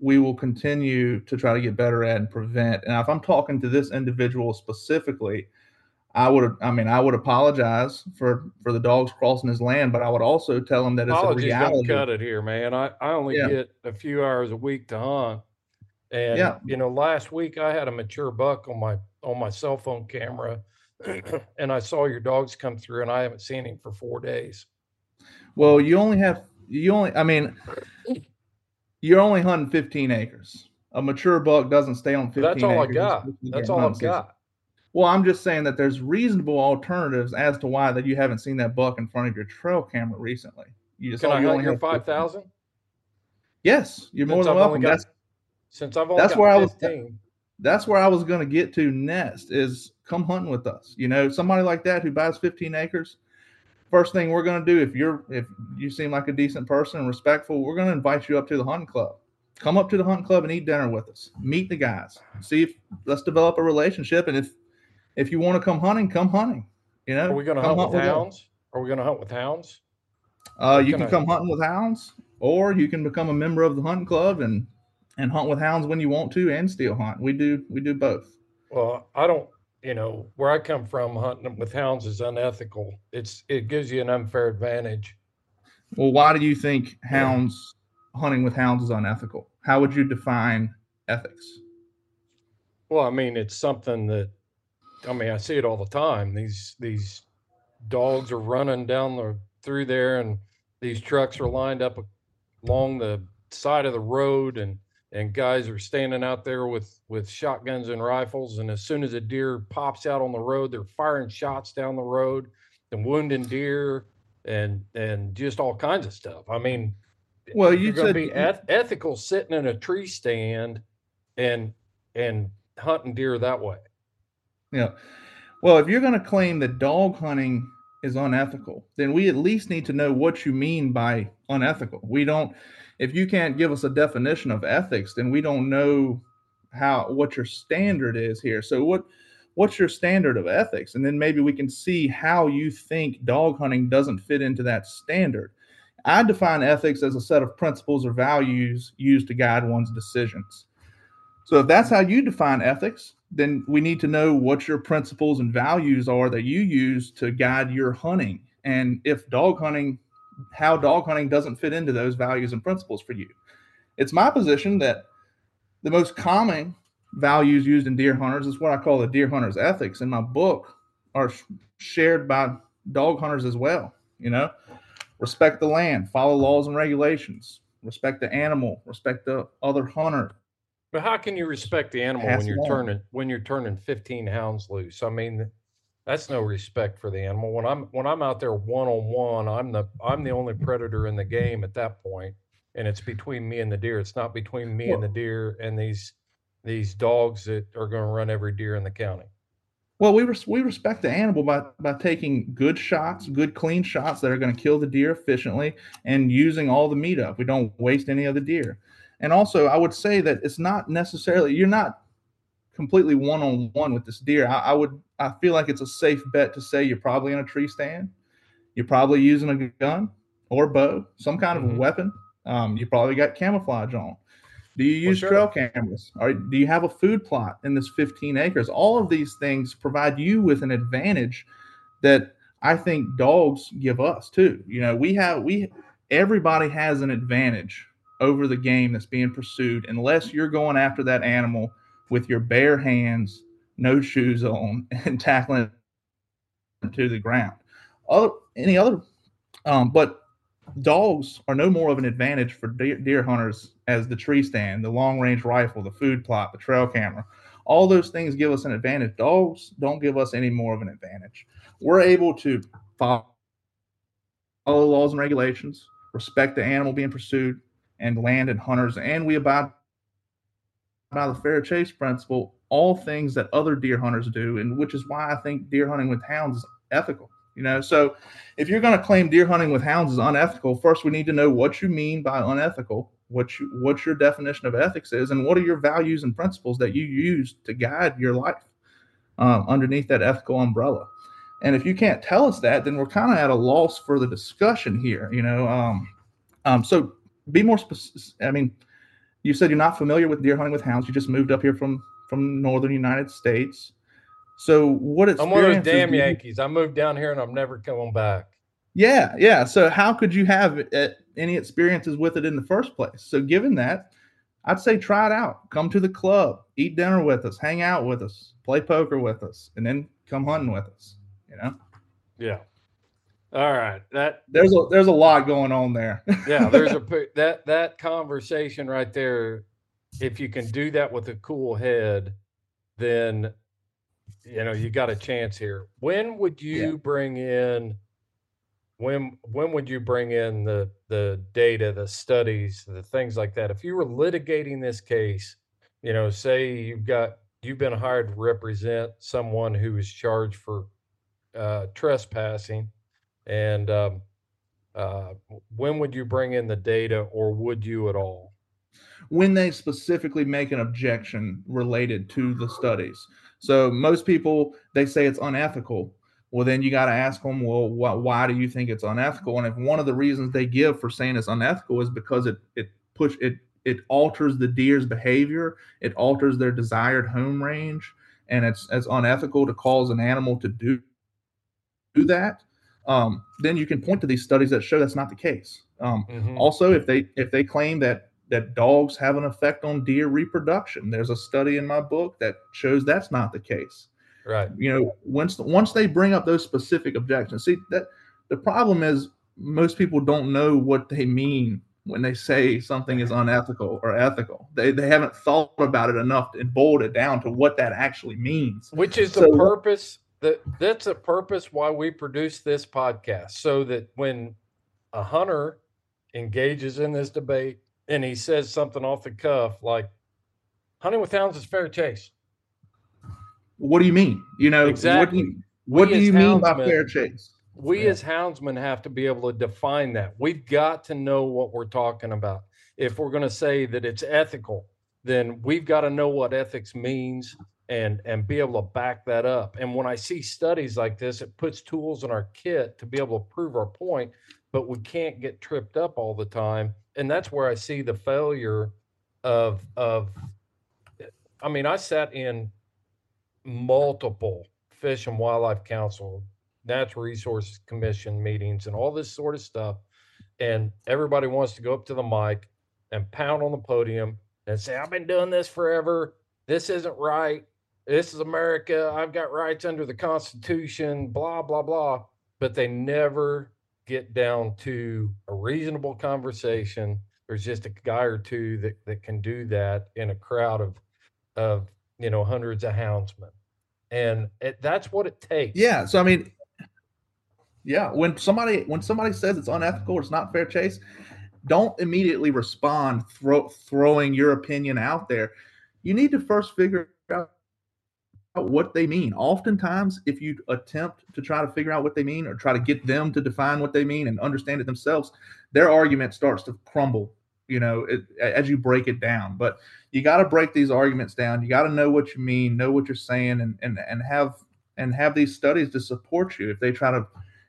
we will continue to try to get better at and prevent and if i'm talking to this individual specifically I would, I mean, I would apologize for for the dogs crossing his land, but I would also tell him that it's Apologies a don't reality. cut it here, man. I, I only Yeah. get a few hours a week to hunt. And Yeah. you know, last week I had a mature buck on my on my cell phone camera and I saw your dogs come through and I haven't seen him for four days. Well, you only have you only I mean you're only hunting 15 acres. A mature buck doesn't stay on 15 That's all I got. That's all I've season. got. Well, I'm just saying that there's reasonable alternatives as to why that you haven't seen that buck in front of your trail camera recently. You just Can I you only your five thousand? Yes, you're more than I've welcome. got- That's Since I've only That's where I was- 15. That's where I was going to get to next is come hunting with us. You know, somebody like that who buys 15 acres. First thing we're going to do if you're if you seem like a decent person and respectful, we're going to invite you up to the hunting club. Come up to the hunting club and eat dinner with us. Meet the guys. See if let's develop a relationship and if if you want to come hunting, come hunting. You know, Are we gonna come hunt with hounds? Are we gonna hunt with hounds? Uh, you Can can I- come hunting with hounds, or you can become a member of the hunting club and and hunt with hounds when you want to, and still hunt. We do we do both. Well, I don't you know, where I come from, hunting with hounds is unethical. It's it gives you an unfair advantage. Well, why do you think hounds hunting with hounds is unethical? How would you define ethics? Well, I mean, it's something that I mean, I see it all the time. These these dogs are running down the through there, and these trucks are lined up along the side of the road, and and guys are standing out there with with shotguns and rifles. And as soon as a deer pops out on the road, they're firing shots down the road and wounding deer and and just all kinds of stuff. I mean, Well, you you're going said to be eth- ethical sitting in a tree stand and and hunting deer that way. Yeah. Well, if you're going to claim that dog hunting is unethical, then we at least need to know what you mean by unethical. We don't if you can't give us a definition of ethics, then we don't know how what your standard is here. So what what's your standard of ethics? And then maybe we can see how you think dog hunting doesn't fit into that standard. I define ethics as a set of principles or values used to guide one's decisions. So if that's how you define ethics, then we need to know what your principles and values are that you use to guide your hunting. And if dog hunting, how dog hunting doesn't fit into those values and principles for you. It's my position that the most common values used in deer hunters is what I call the deer hunter's ethics. In my book, are shared by dog hunters as well. You know, respect the land, follow laws and regulations, respect the animal, respect the other hunter, But how can you respect the animal Pass when you're turning when you're turning 15 hounds loose? I mean, that's no respect for the animal. When I'm when I'm out there one on one, I'm the I'm the only predator in the game at that point, and it's between me and the deer. It's not between me and the deer and these these dogs that are going to run every deer in the county. Well, we res- we respect the animal by by taking good shots, good clean shots that are going to kill the deer efficiently, and using all the meat up. We don't waste any of the deer. And also, I would say that it's not necessarily you're not completely one on one with this deer. I, I would I feel like it's a safe bet to say you're probably in a tree stand. You're probably using a gun or bow, some kind of Mhm. a weapon. Um, you probably got camouflage on. Do you use sure. trail cameras? Or do you have a food plot in this 15 acres? All of these things provide you with an advantage that I think dogs give us too. You know, we have we everybody has an advantage over the game that's being pursued unless you're going after that animal with your bare hands, no shoes on, and tackling to the ground. Other any other um, but dogs are no more of an advantage for deer, deer hunters as the tree stand, the long range rifle, the food plot, the trail camera. All those things give us an advantage. Dogs don't give us any more of an advantage. We're able to follow laws and regulations, respect the animal being pursued, and land and hunters, and we abide by the fair chase principle. All things that other deer hunters do, and which is why I think deer hunting with hounds is ethical. You know, so if you're going to claim deer hunting with hounds is unethical, first we need to know what you mean by unethical, what you, what your definition of ethics is, and what are your values and principles that you use to guide your life um, underneath that ethical umbrella. And if you can't tell us that, then we're kind of at a loss for the discussion here. You know, um, um, so be more specific. I mean, you said you're not familiar with deer hunting with hounds. You just moved up here from from northern United States. So what I'm one of those damn you- Yankees. I moved down here and I'm never coming back. yeah, yeah. So how could you have uh, any experiences with it in the first place? So given that, I'd say try it out. Come to the club, eat dinner with us, hang out with us, play poker with us, and then come hunting with us. You know, Yeah. All right. That there's a there's a lot going on there. yeah, there's a that that conversation right there. If you can do that with a cool head, then you know you got a chance here. When would you bring in? When when would you bring in the the data, the studies, the things like that? If you were litigating this case, you know, say you've got you've been hired to represent someone who is charged for uh, trespassing, and um, uh, when would you bring in the data, or would you at all? when they specifically make an objection related to the studies. So most people they say it's unethical. Well, then you got to ask them, well, wh- why do you think it's unethical? And if one of the reasons they give for saying it's unethical is because it it push it it alters the deer's behavior, it alters their desired home range, and it's as unethical to cause an animal to do do that, um, then you can point to these studies that show that's not the case. Um, Mhm. Also, if they if they claim that that dogs have an effect on deer reproduction, there's a study in my book that shows that's not the case. Right. You know, once once they bring up those specific objections, see that the problem is most people don't know what they mean when they say something is unethical or ethical. They they haven't thought about it enough and boiled it down to what that actually means. Which is the purpose that that's a purpose why we produce this podcast so that when a hunter engages in this debate and he says something off the cuff like hunting with hounds is fair chase. What do you mean? You know, Exactly. what do you, what do you mean by fair chase? We Yeah. as houndsmen have to be able to define that. We've got to know what we're talking about. If we're going to say that it's ethical, then we've got to know what ethics means and and be able to back that up. And when I see studies like this, it puts tools in our kit to be able to prove our point, but we can't get tripped up all the time. And that's where I see the failure of of I mean, I sat in multiple fish and wildlife council, natural resources commission meetings, and all this sort of stuff. And everybody wants to go up to the mic and pound on the podium and say, I've been doing this forever. This isn't right. This is America. I've got rights under the Constitution, blah, blah, blah. But they never get down to a reasonable conversation. There's just a guy or two that, that can do that in a crowd of of you know hundreds of houndsmen and it, that's what it takes Yeah. So I mean, yeah, when somebody when somebody says it's unethical or it's not fair chase, don't immediately respond throw, throwing your opinion out there. You need to first figure out what they mean. Oftentimes, if you attempt to try to figure out what they mean or try to get them to define what they mean and understand it themselves, their argument starts to crumble. You know, it, as you break it down. But you got to break these arguments down. You got to know what you mean, know what you're saying, and and and have and have these studies to support you if they try to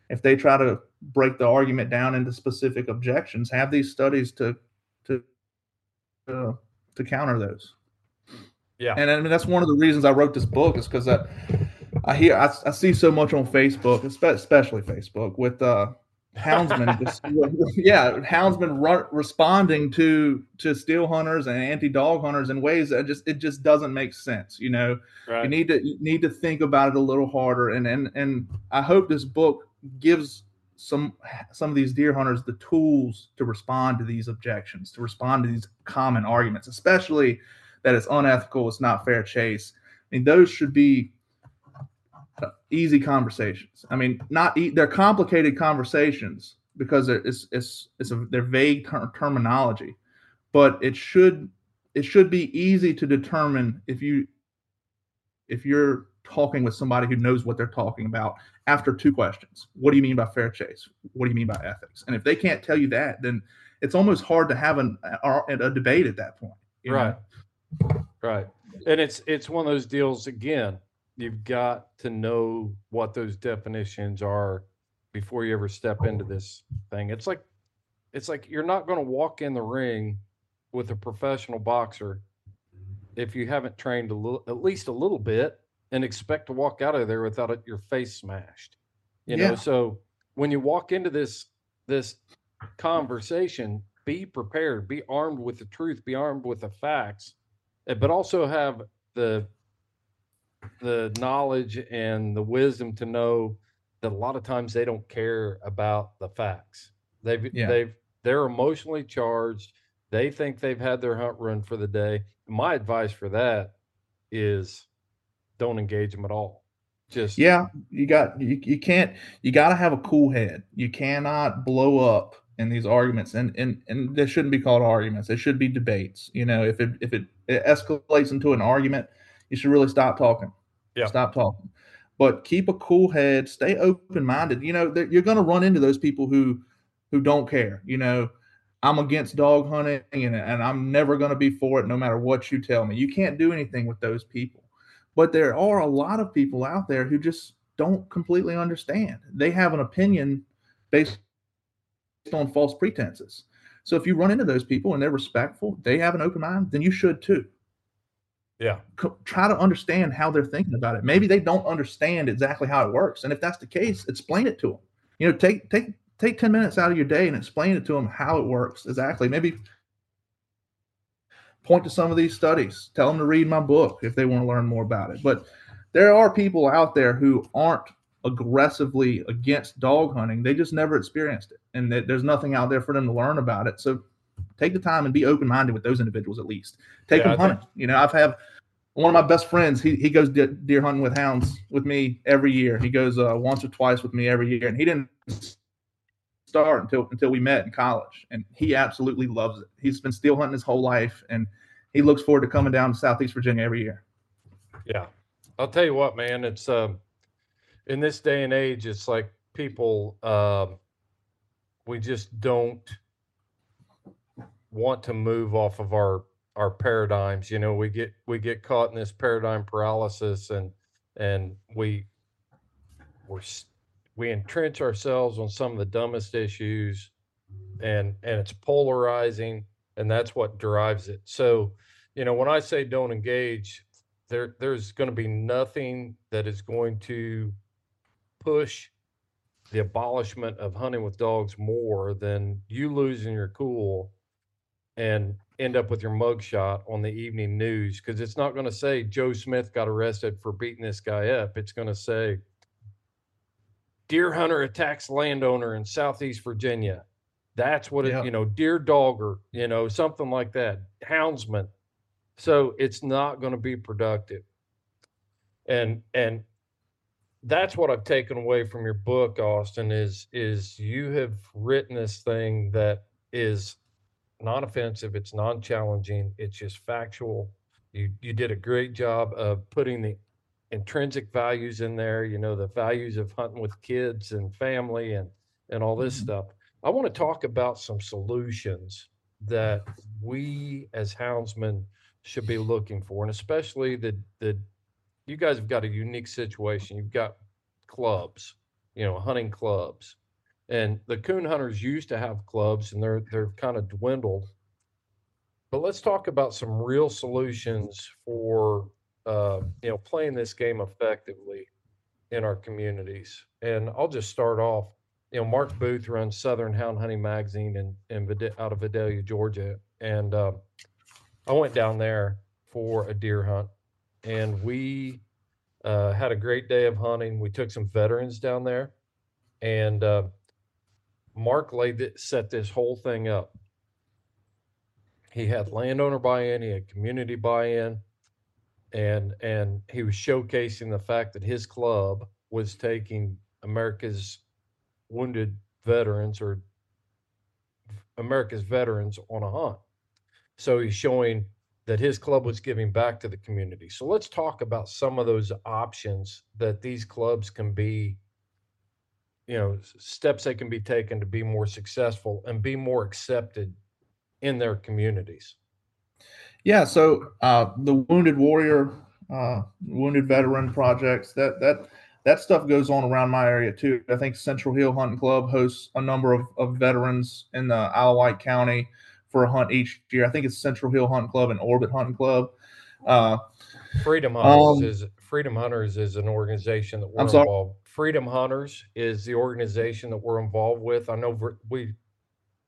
if they try to break the argument down into specific objections have these studies to to uh, to counter those Yeah. and I mean, that's one of the reasons i wrote this book is because i i hear I, I see so much on facebook especially facebook with uh houndsmen just, yeah houndsmen run, responding to to still hunters and anti-dog hunters in ways that just it just doesn't make sense you know? Right. you need to you need to think about it a little harder. And and and i hope this book gives some some of these deer hunters the tools to respond to these objections to respond to these common arguments especially that it's unethical it's not fair chase. I mean those should be easy conversations. I mean not e- they're complicated conversations because it's it's it's a they're vague ter- terminology. But it should it should be easy to determine if you if you're talking with somebody who knows what they're talking about after two questions. What do you mean by fair chase? What do you mean by ethics? And if they can't tell you that then it's almost hard to have an, a, a debate at that point Right. know? Right. And it's it's one of those deals again you've got to know what those definitions are before you ever step into this thing. It's like it's like you're not going to walk in the ring with a professional boxer if you haven't trained a little at least a little bit and expect to walk out of there without it, your face smashed. You know so when you walk into this this conversation be prepared be armed with the truth be armed with the facts Uh, but also have the the knowledge and the wisdom to know that a lot of times they don't care about the facts. They've Yeah. they've they're emotionally charged. They think they've had their hunt run for the day. My advice for that is don't engage them at all. Just yeah you got you, you can't you got to have a cool head. You cannot blow up in these arguments and and and they shouldn't be called arguments. They should be debates you know if it if it, it escalates into an argument you should really stop talking. Yeah. stop talking. But keep a cool head stay open minded you know you're going to run into those people who who don't care you know. I'm against dog hunting and, and i'm never going to be for it no matter what you tell me. You can't do anything with those people. But there are a lot of people out there who just don't completely understand. They have an opinion based on false pretenses so if you run into those people and they're respectful they have an open mind then you should too Yeah. Co- try to understand how they're thinking about it. Maybe they don't understand exactly how it works, and if that's the case, explain it to them. You know, take take take ten minutes out of your day and explain it to them how it works exactly. Maybe point to some of these studies. Tell them to read my book if they want to learn more about it. But there are people out there who aren't aggressively against dog hunting. They just never experienced it, and there's nothing out there for them to learn about it. So take the time and be open minded with those individuals at least. Take yeah, them hunting. Think- you know, I've have one of my best friends. He he goes deer hunting with hounds with me every year. He goes uh, once or twice with me every year, and he didn't start until until we met in college, and he absolutely loves it. He's been still hunting his whole life, and he looks forward to coming down to Southeast Virginia every year. Yeah, I'll tell you what, man. It's um, in this day and age, it's like people uh, we just don't want to move off of our our paradigms. You know, we get we get caught in this paradigm paralysis, and and we we're we entrench ourselves on some of the dumbest issues, and and it's polarizing, and that's what drives it. So, you know, when I say don't engage, there there's going to be nothing that is going to push the abolishment of hunting with dogs more than you losing your cool and end up with your mugshot on the evening news because it's not going to say Joe Smith got arrested for beating this guy up. It's going to say deer hunter attacks landowner in southeast Virginia. That's what it, you know, deer dogger, you know, something like that. Houndsman. So it's not going to be productive. And and that's what I've taken away from your book, Austin, is is you have written this thing that is non-offensive, it's non-challenging, it's just factual. You you did a great job of putting the intrinsic values in there, you know, the values of hunting with kids and family and and all this mm-hmm. stuff. I want to talk about some solutions that we as houndsmen should be looking for, and especially the the you guys have got a unique situation. You've got clubs, you know, hunting clubs, and the coon hunters used to have clubs, and they're they're kind of dwindled. But let's talk about some real solutions for uh, you know playing this game effectively in our communities. And I'll just start off. You know, Mark Booth runs Southern Hound Hunting Magazine in, in out of Vidalia, Georgia, and uh, I went down there for a deer hunt and we uh, had a great day of hunting. We took some veterans down there, and uh, Mark laid it, set this whole thing up. He had landowner buy-in, he had community buy-in, and and he was showcasing the fact that his club was taking America's wounded veterans or America's veterans on a hunt. So he's showing that his club was giving back to the community. So let's talk about some of those options that these clubs can be, you know, steps that can be taken to be more successful and be more accepted in their communities. Yeah. So uh, the Wounded Warrior, uh, Wounded Veteran projects that that that stuff goes on around my area too. I think Central Hill Hunting Club hosts a number of, of veterans in the of Wight County for a hunt each year. I think it's Central Hill Hunting Club and Orbit Hunting Club. Uh, Freedom Hunters um, is Freedom Hunters is an organization that we're involved. Freedom Hunters is the organization that we're involved with. I know we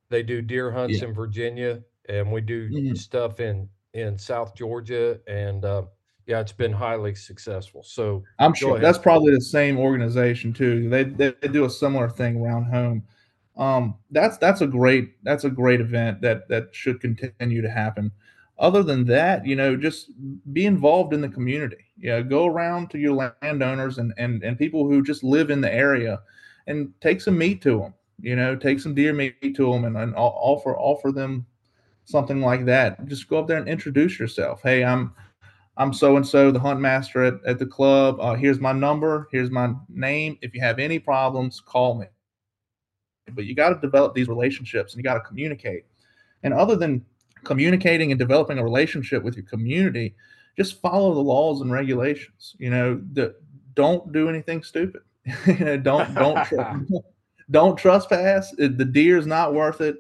they do deer hunts yeah. in Virginia, and we do mm-hmm. stuff in in South Georgia, and uh, yeah, it's been highly successful. So I'm sure ahead. that's probably the same organization too. They, they, they do a similar thing around home um, that's that's a great that's a great event that that should continue to happen. Other than that, you know, just be involved in the community. Yeah, go around to your landowners and and and people who just live in the area, and take some meat to them. You know, take some deer meat to them and, and offer offer them something like that. Just go up there and introduce yourself. Hey, I'm I'm so and so, the hunt master at, at the club. Uh, here's my number. Here's my name. If you have any problems, call me but you got to develop these relationships and you got to communicate. And other than communicating and developing a relationship with your community, just follow the laws and regulations. You know, the, don't do anything stupid. you know, don't don't don't trespass. The deer is not worth it.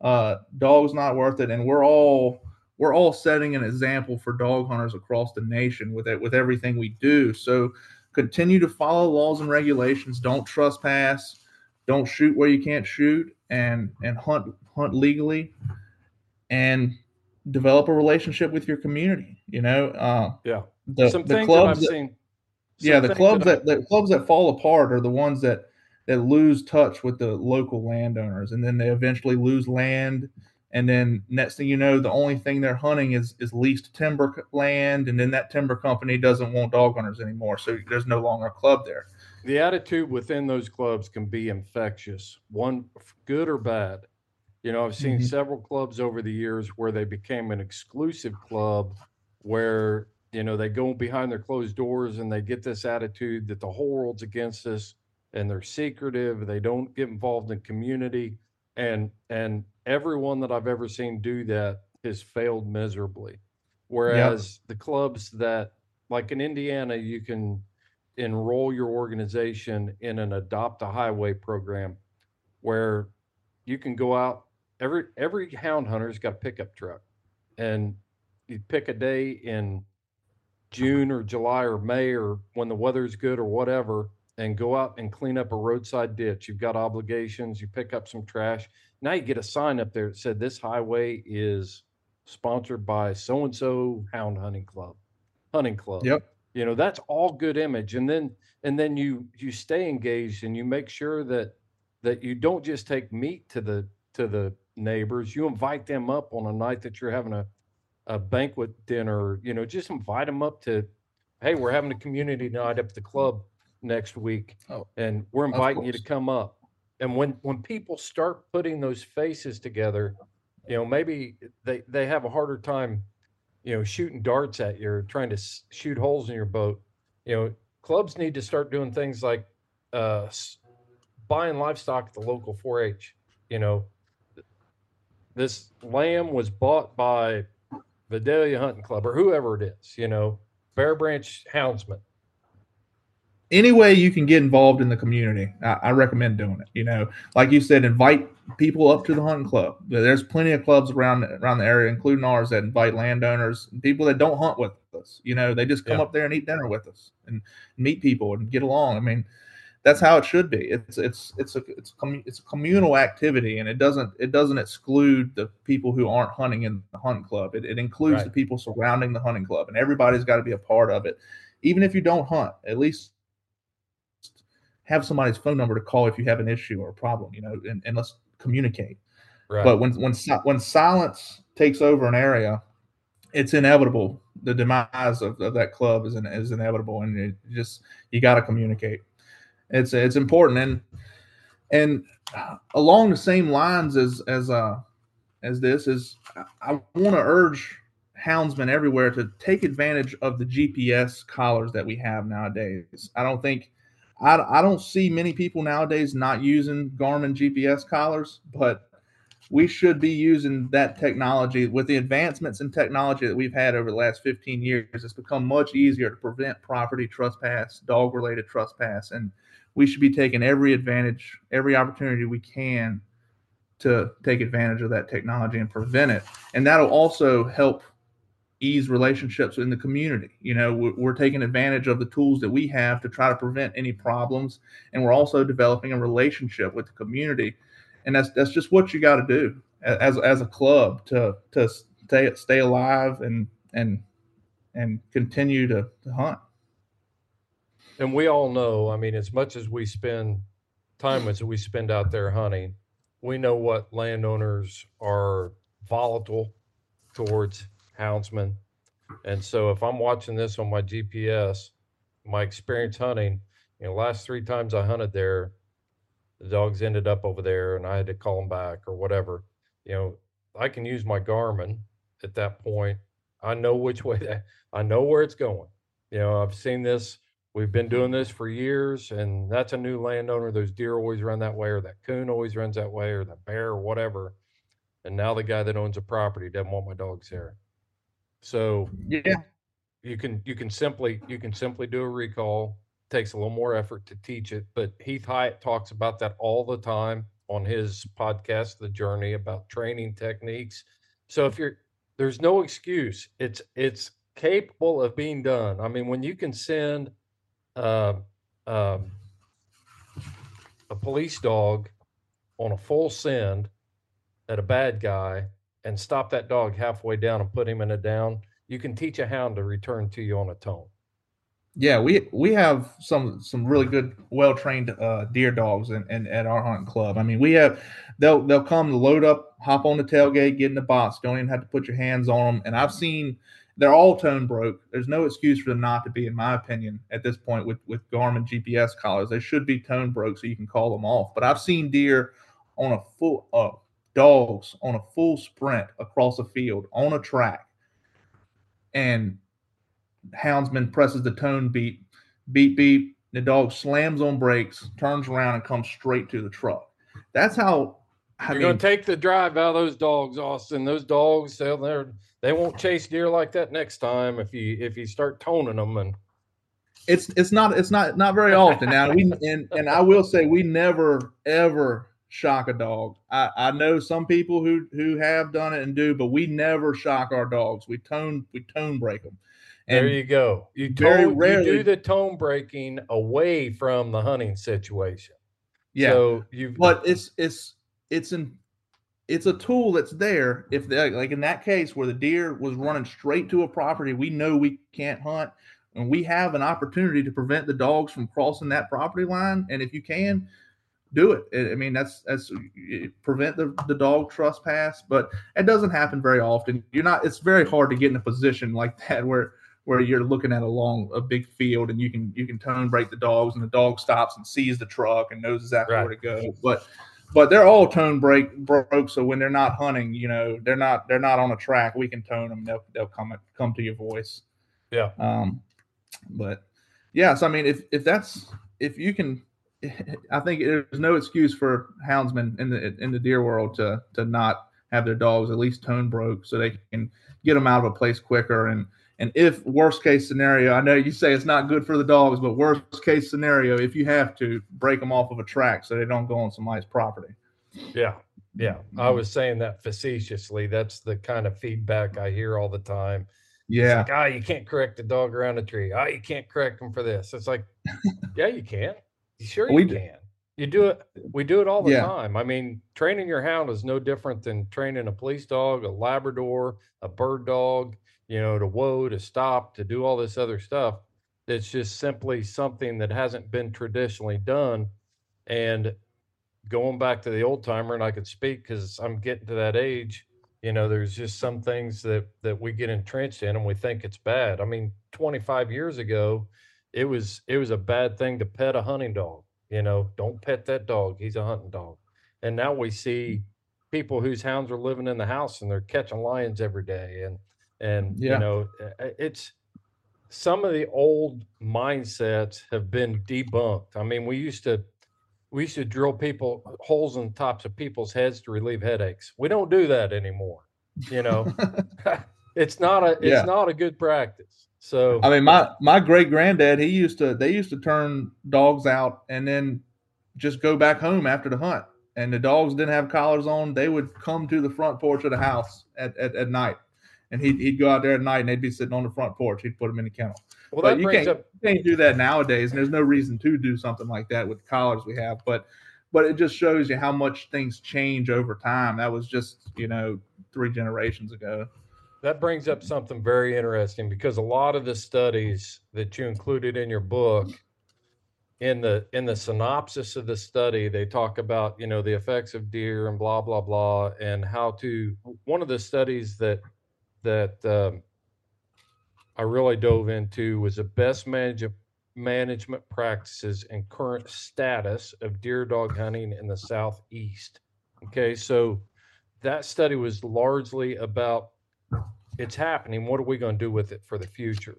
Uh, dog's not worth it, and we're all we're all setting an example for dog hunters across the nation with it with everything we do. So continue to follow laws and regulations. Don't trespass. Don't shoot where you can't shoot, and and hunt hunt legally, and develop a relationship with your community. You know, uh, Yeah. the, Some the that clubs I've that- seen. yeah, the clubs that, the clubs that fall apart are the ones that that lose touch with the local landowners, and then they eventually lose land. And then next thing you know, the only thing they're hunting is is leased timber land, and then that timber company doesn't want dog hunters anymore, so there's no longer a club there. The attitude within those clubs can be infectious, one good or bad. You know, I've seen Mhm. several clubs over the years where they became an exclusive club where, you know, they go behind their closed doors and they get this attitude that the whole world's against us and they're secretive, they don't get involved in community and and everyone that I've ever seen do that has failed miserably. Whereas the clubs that like in Indiana you can enroll your organization in an adopt a highway program where you can go out every every hound hunter's got a pickup truck and you pick a day in June or July or May or when the weather's good or whatever and go out and clean up a roadside ditch. You've got obligations, you pick up some trash. Now you get a sign up there that said this highway is sponsored by so and so hound hunting club, hunting club Yep. You know that's all good image and then and then you you stay engaged and you make sure that that you don't just take meat to the to the neighbors you invite them up on a night that you're having a a banquet dinner you know just invite them up to hey we're having a community night up at the club next week Oh, and we're inviting you to come up. And when when people start putting those faces together you know maybe they they have a harder time you know, shooting darts at you trying to shoot holes in your boat. You know, clubs need to start doing things like uh, buying livestock at the local 4-H. You know, this lamb was bought by Vidalia Hunting Club or whoever it is. You know, Bear Branch Houndsman. Any way you can get involved in the community, I, I recommend doing it. You know, like you said, invite people up to the hunting club. There's plenty of clubs around around the area, including ours, that invite landowners, and people that don't hunt with us. You know, they just come Yeah. up there and eat dinner with us and meet people and get along. I mean, that's how it should be. It's it's it's a it's a it's a communal activity, and it doesn't it doesn't exclude the people who aren't hunting in the hunting club. It, it includes Right. the people surrounding the hunting club, and everybody's got to be a part of it. Even if you don't hunt, at least have somebody's phone number to call if you have an issue or a problem, you know, and, and let's communicate. Right. But when when when silence takes over an area, it's inevitable. The demise of, of that club is in, is inevitable, and it just you got to communicate. It's it's important, and and along the same lines as as uh as this is, I, I want to urge houndsmen everywhere to take advantage of the GPS collars that we have nowadays. I don't think I, I don't see many people nowadays not using Garmin GPS collars, but we should be using that technology with the advancements in technology that we've had over the last 15 years. It's become much easier to prevent property trespass, dog related trespass, and we should be taking every advantage, every opportunity we can to take advantage of that technology and prevent it. And that'll also help ease relationships in the community. You know, we're, we're taking advantage of the tools that we have to try to prevent any problems, and we're also developing a relationship with the community. And that's that's just what you got to do as as a club to to stay stay alive and and and continue to, to hunt. and we all know, I mean, as much as we spend time as we spend out there hunting, we know what landowners are volatile towards houndsmen. And so if I'm watching this on my GPS, my experience hunting, you know, last three times I hunted there, the dogs ended up over there and I had to call them back or whatever. You know, I can use my Garmin at that point. I know which way that I know where it's going. You know, I've seen this. We've been doing this for years, and that's a new landowner. Those deer always run that way, or that coon always runs that way, or the bear, or whatever. And now the guy that owns a property doesn't want my dogs there. So Yeah, you can you can simply you can simply do a recall. Takes a little more effort to teach it, but Heath Hyatt talks about that all the time on his podcast, The Journey, about training techniques. So if you're there's no excuse. It's it's capable of being done. I mean, when you can send uh, um, a police dog on a full send at a bad guy and stop that dog halfway down and put him in a down, you can teach a hound to return to you on a tone. Yeah, we we have some some really good, well trained uh, deer dogs in, in, at our hunting club. I mean, we have they'll they'll come load up, hop on the tailgate, get in the box. Don't even have to put your hands on them. And I've seen they're all tone broke. There's no excuse for them not to be, in my opinion, at this point with with Garmin GPS collars. They should be tone broke so you can call them off. But I've seen deer on a full uh, dogs on a full sprint across a field on a track, and houndsman presses the tone beat, beep beep. The dog slams on brakes, turns around, and comes straight to the truck. That's how. I You're mean, gonna take the drive out of those dogs, Austin. Those dogs, they'll they're, they won't chase deer like that next time if you if you start toning them and it's it's not it's not not very often now. We and and I will say we never ever shock a dog. I I know some people who who have done it and do, but we never shock our dogs. We tone we tone break them. there you go. You, very tone, you rarely- do the tone breaking away from the hunting situation. yeah. So you but it's it's it's an it's a tool that's there if they like in that case where the deer was running straight to a property we know we can't hunt and we have an opportunity to prevent the dogs from crossing that property line and if you can do it. I mean that's that's prevent the, the dog trespass but it doesn't happen very often. You're not it's very hard to get in a position like that where where you're looking at a long a big field and you can you can tone break the dogs and the dog stops and sees the truck and knows exactly Right. where to go. But but they're all tone break broke so when they're not hunting you know they're not they're not on a track we can tone them. They'll, they'll come come to your voice. Yeah. um but yes i mean if if that's if you can i think there's no excuse for houndsmen in the in the deer world to to not have their dogs at least tone broke so they can get them out of a place quicker and and if worst case scenario i know you say it's not good for the dogs but worst case scenario if you have to break them off of a track so they don't go on somebody's property Yeah. Yeah. I was saying that facetiously. That's the kind of feedback I hear all the time. It's yeah like, ah, you can't correct the dog around a tree. Ah, you can't correct them for this. It's like, yeah, you can. Sure, We you d- can. You do it. We do it all the Yeah. time. I mean, training your hound is no different than training a police dog, a Labrador, a bird dog, you know, to whoa, to stop, to do all this other stuff. It's just simply something that hasn't been traditionally done. And going back to the old timer, and I could speak because I'm getting to that age. You know, there's just some things that that we get entrenched in, and we think it's bad. I mean, 25 years ago, it was it was a bad thing to pet a hunting dog. You know, don't pet that dog. He's a hunting dog. And now we see mm. people whose hounds are living in the house and they're catching lions every day, and and Yeah. you know, it's some of the old mindsets have been debunked. I mean, we used to we used to drill people holes in the tops of people's heads to relieve headaches. We don't do that anymore. You know, it's not a it's Yeah. not a good practice. So I mean, my my great granddad, he used to they used to turn dogs out and then just go back home after the hunt. And the dogs didn't have collars on. They would come to the front porch of the house at, at, at night. And he'd, he'd go out there at night and they'd be sitting on the front porch. He'd put them in the kennel. well, but you can't, up you can't do that nowadays. And there's no reason to do something like that with the collars we have. But but it just shows you how much things change over time. That was just, you know, three generations ago. That brings up something very interesting because a lot of the studies that you included in your book in the in the synopsis of the study they talk about you know the effects of deer and blah blah blah and how to one of the studies that that um, i really dove into was the best manage, management practices and current status of deer dog hunting in the southeast. Okay so that study was largely about it's happening what are we going to do with it for the future?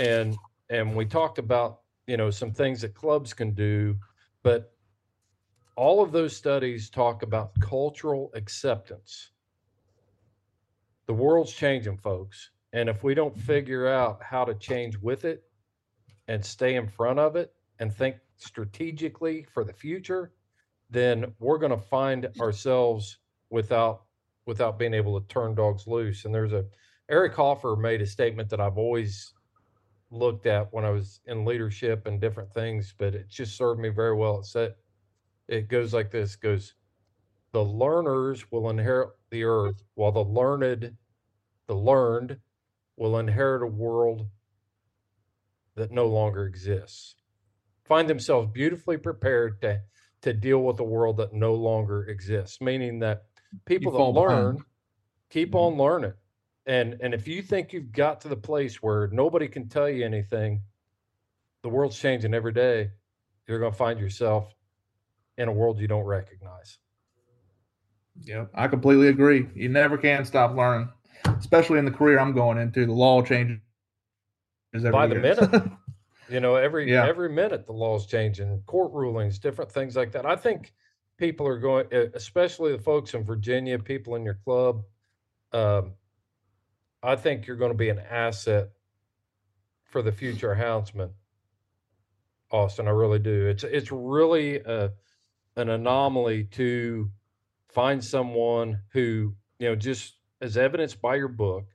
And and we talked about you know some things that clubs can do but all of those studies talk about cultural acceptance. The world's changing folks and if we don't figure out how to change with it and stay in front of it and think strategically for the future then we're going to find ourselves without without being able to turn dogs loose. And there's a Eric Hoffer made a statement that I've always looked at when I was in leadership and different things, but it just served me very well. It said it goes like this goes the learners will inherit the earth while the learned the learned will inherit a world that no longer exists find themselves beautifully prepared to to deal with a world that no longer exists meaning that people that learn behind. keep on learning and and if you think you've got to the place where nobody can tell you anything the world's changing every day you're going to find yourself in a world you don't recognize Yeah, I completely agree. You never can stop learning, especially in the career I'm going into. The law changes every By the year. minute. you know every Yeah. every minute the law's changing court rulings different things like that i think people are going especially the folks in virginia people in your club um, i think you're going to be an asset for the future houndsman austin i really do. It's it's really a, an anomaly to find someone who you know just as evidenced by your book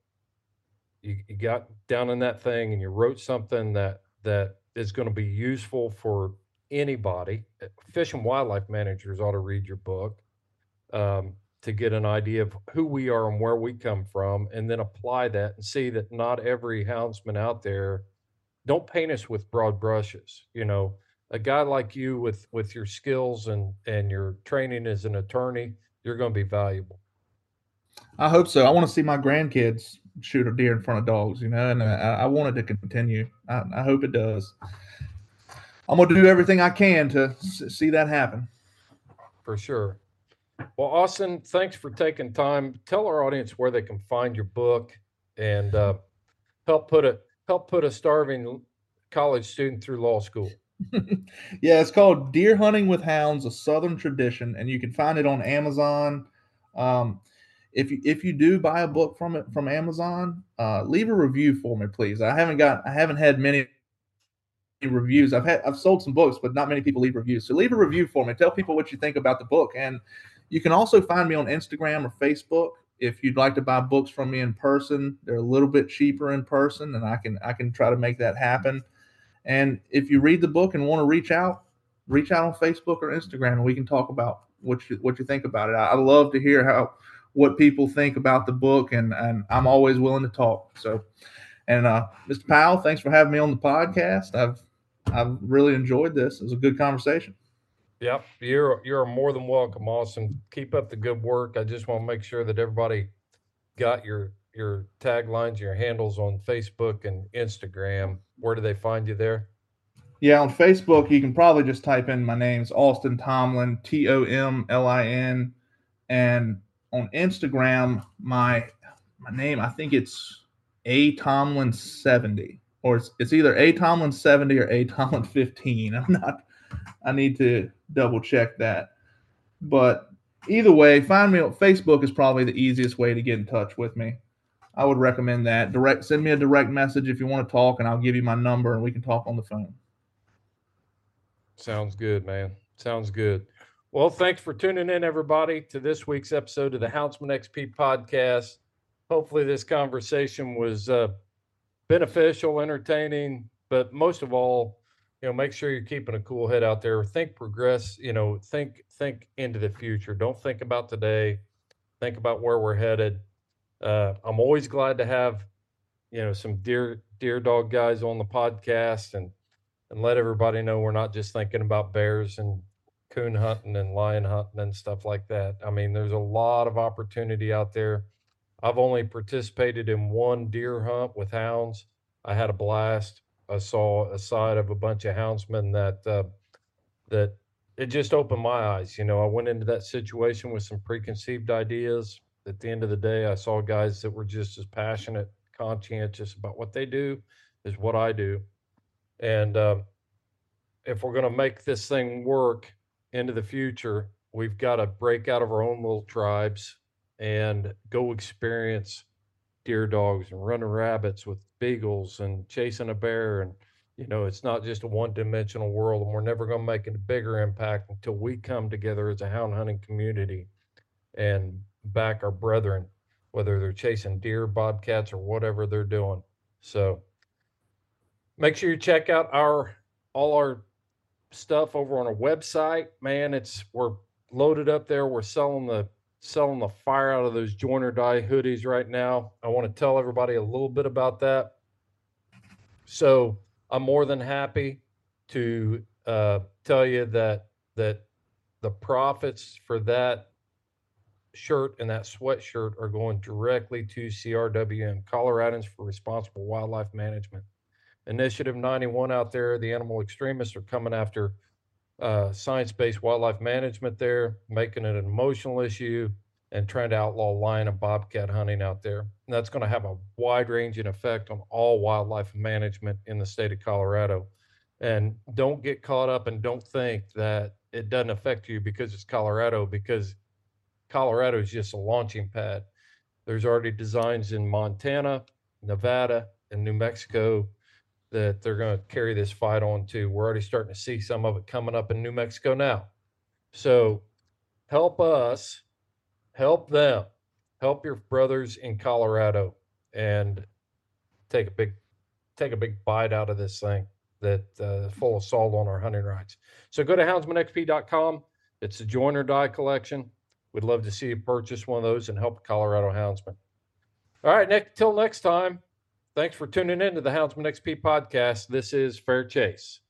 you, you got down in that thing and you wrote something that that is going to be useful for anybody Uh, fish and wildlife managers ought to read your book um, to get an idea of who we are and where we come from and then apply that and see that not every houndsman out there don't paint us with broad brushes you know a guy like you with with your skills and and your training as an attorney you're going to be valuable I hope so. I want to see my grandkids shoot a deer in front of dogs, you know, and I, I want it to continue. I, I hope it does. I'm going to do everything I can to see that happen. for sure. Well, Austin, thanks for taking time. Tell our audience where they can find your book and uh, help put a help put a starving college student through law school. yeah, it's called Deer Hunting with Hounds: A Southern Tradition, and you can find it on Amazon. Um, if you if you do buy a book from it from Amazon, uh, leave a review for me, please. I haven't got I haven't had many reviews. I've had I've sold some books, but not many people leave reviews. So leave a review for me. Tell people what you think about the book, and you can also find me on Instagram or Facebook. If you'd like to buy books from me in person, they're a little bit cheaper in person, and I can I can try to make that happen. And if you read the book and want to reach out, reach out on Facebook or Instagram, and we can talk about what you what you think about it. I, I love to hear how what people think about the book, and and I'm always willing to talk. So, and uh, Mr. Powell, thanks for having me on the podcast. I've I've really enjoyed this. It was a good conversation. Yep, you're you're more than welcome, Austin. Keep up the good work. I just want to make sure that everybody got your your taglines, your handles on Facebook and Instagram. Where do they find you there? Yeah, on Facebook, you can probably just type in my name's Austin Tomlin, T O M L I N, and on Instagram, my my name I think it's A Tomlin seventy, or it's it's either A Tomlin seventy or A Tomlin fifteen. I'm not. I need to double check that, but either way, find me on Facebook is probably the easiest way to get in touch with me. I would recommend that. Direct send me a direct message if you want to talk, and I'll give you my number and we can talk on the phone. Sounds good, man. Sounds good. Well, thanks for tuning in, everybody, to this week's episode of the Houndsman XP podcast. Hopefully, this conversation was uh, beneficial, entertaining, but most of all, you know, make sure you're keeping a cool head out there. Think progress. You know, think think into the future. Don't think about today. Think about where we're headed. Uh, I'm always glad to have, you know, some deer deer dog guys on the podcast and and let everybody know we're not just thinking about bears and coon hunting and lion hunting and stuff like that. I mean, there's a lot of opportunity out there. I've only participated in one deer hunt with hounds. I had a blast. I saw a side of a bunch of houndsmen that uh, that it just opened my eyes. You know, I went into that situation with some preconceived ideas. At the end of the day, I saw guys that were just as passionate, conscientious about what they do as what I do. And uh, if we're going to make this thing work into the future, we've got to break out of our own little tribes and go experience deer dogs and running rabbits with beagles and chasing a bear. And, you know, it's not just a one dimensional world, and we're never going to make a bigger impact until we come together as a hound hunting community and back our brethren, whether they're chasing deer, bobcats, or whatever they're doing. So make sure you check out our all our stuff over on our website. Man, it's we're loaded up there. We're selling the selling the fire out of those Join or Die hoodies right now. I want to tell everybody a little bit about that. So I'm more than happy to uh, tell you that that the profits for that shirt and that sweatshirt are going directly to CRWM, Coloradans for Responsible Wildlife Management. Initiative 91 out there, the animal extremists are coming after uh, science based wildlife management there, making it an emotional issue and trying to outlaw lion and bobcat hunting out there. And that's going to have a wide ranging effect on all wildlife management in the state of Colorado. And don't get caught up and don't think that it doesn't affect you because it's Colorado, because Colorado is just a launching pad. There's already designs in Montana, Nevada, and New Mexico that they're going to carry this fight on to. We're already starting to see some of it coming up in New Mexico now. So help us, help them, help your brothers in Colorado and take a big take a big bite out of this thing that uh, full assault on our hunting rights. So go to houndsmanxp.com. It's a Join or Die collection. We'd love to see you purchase one of those and help Colorado houndsman. All right, next till next time. Thanks for tuning in to the Houndsman XP podcast. This is Fair Chase.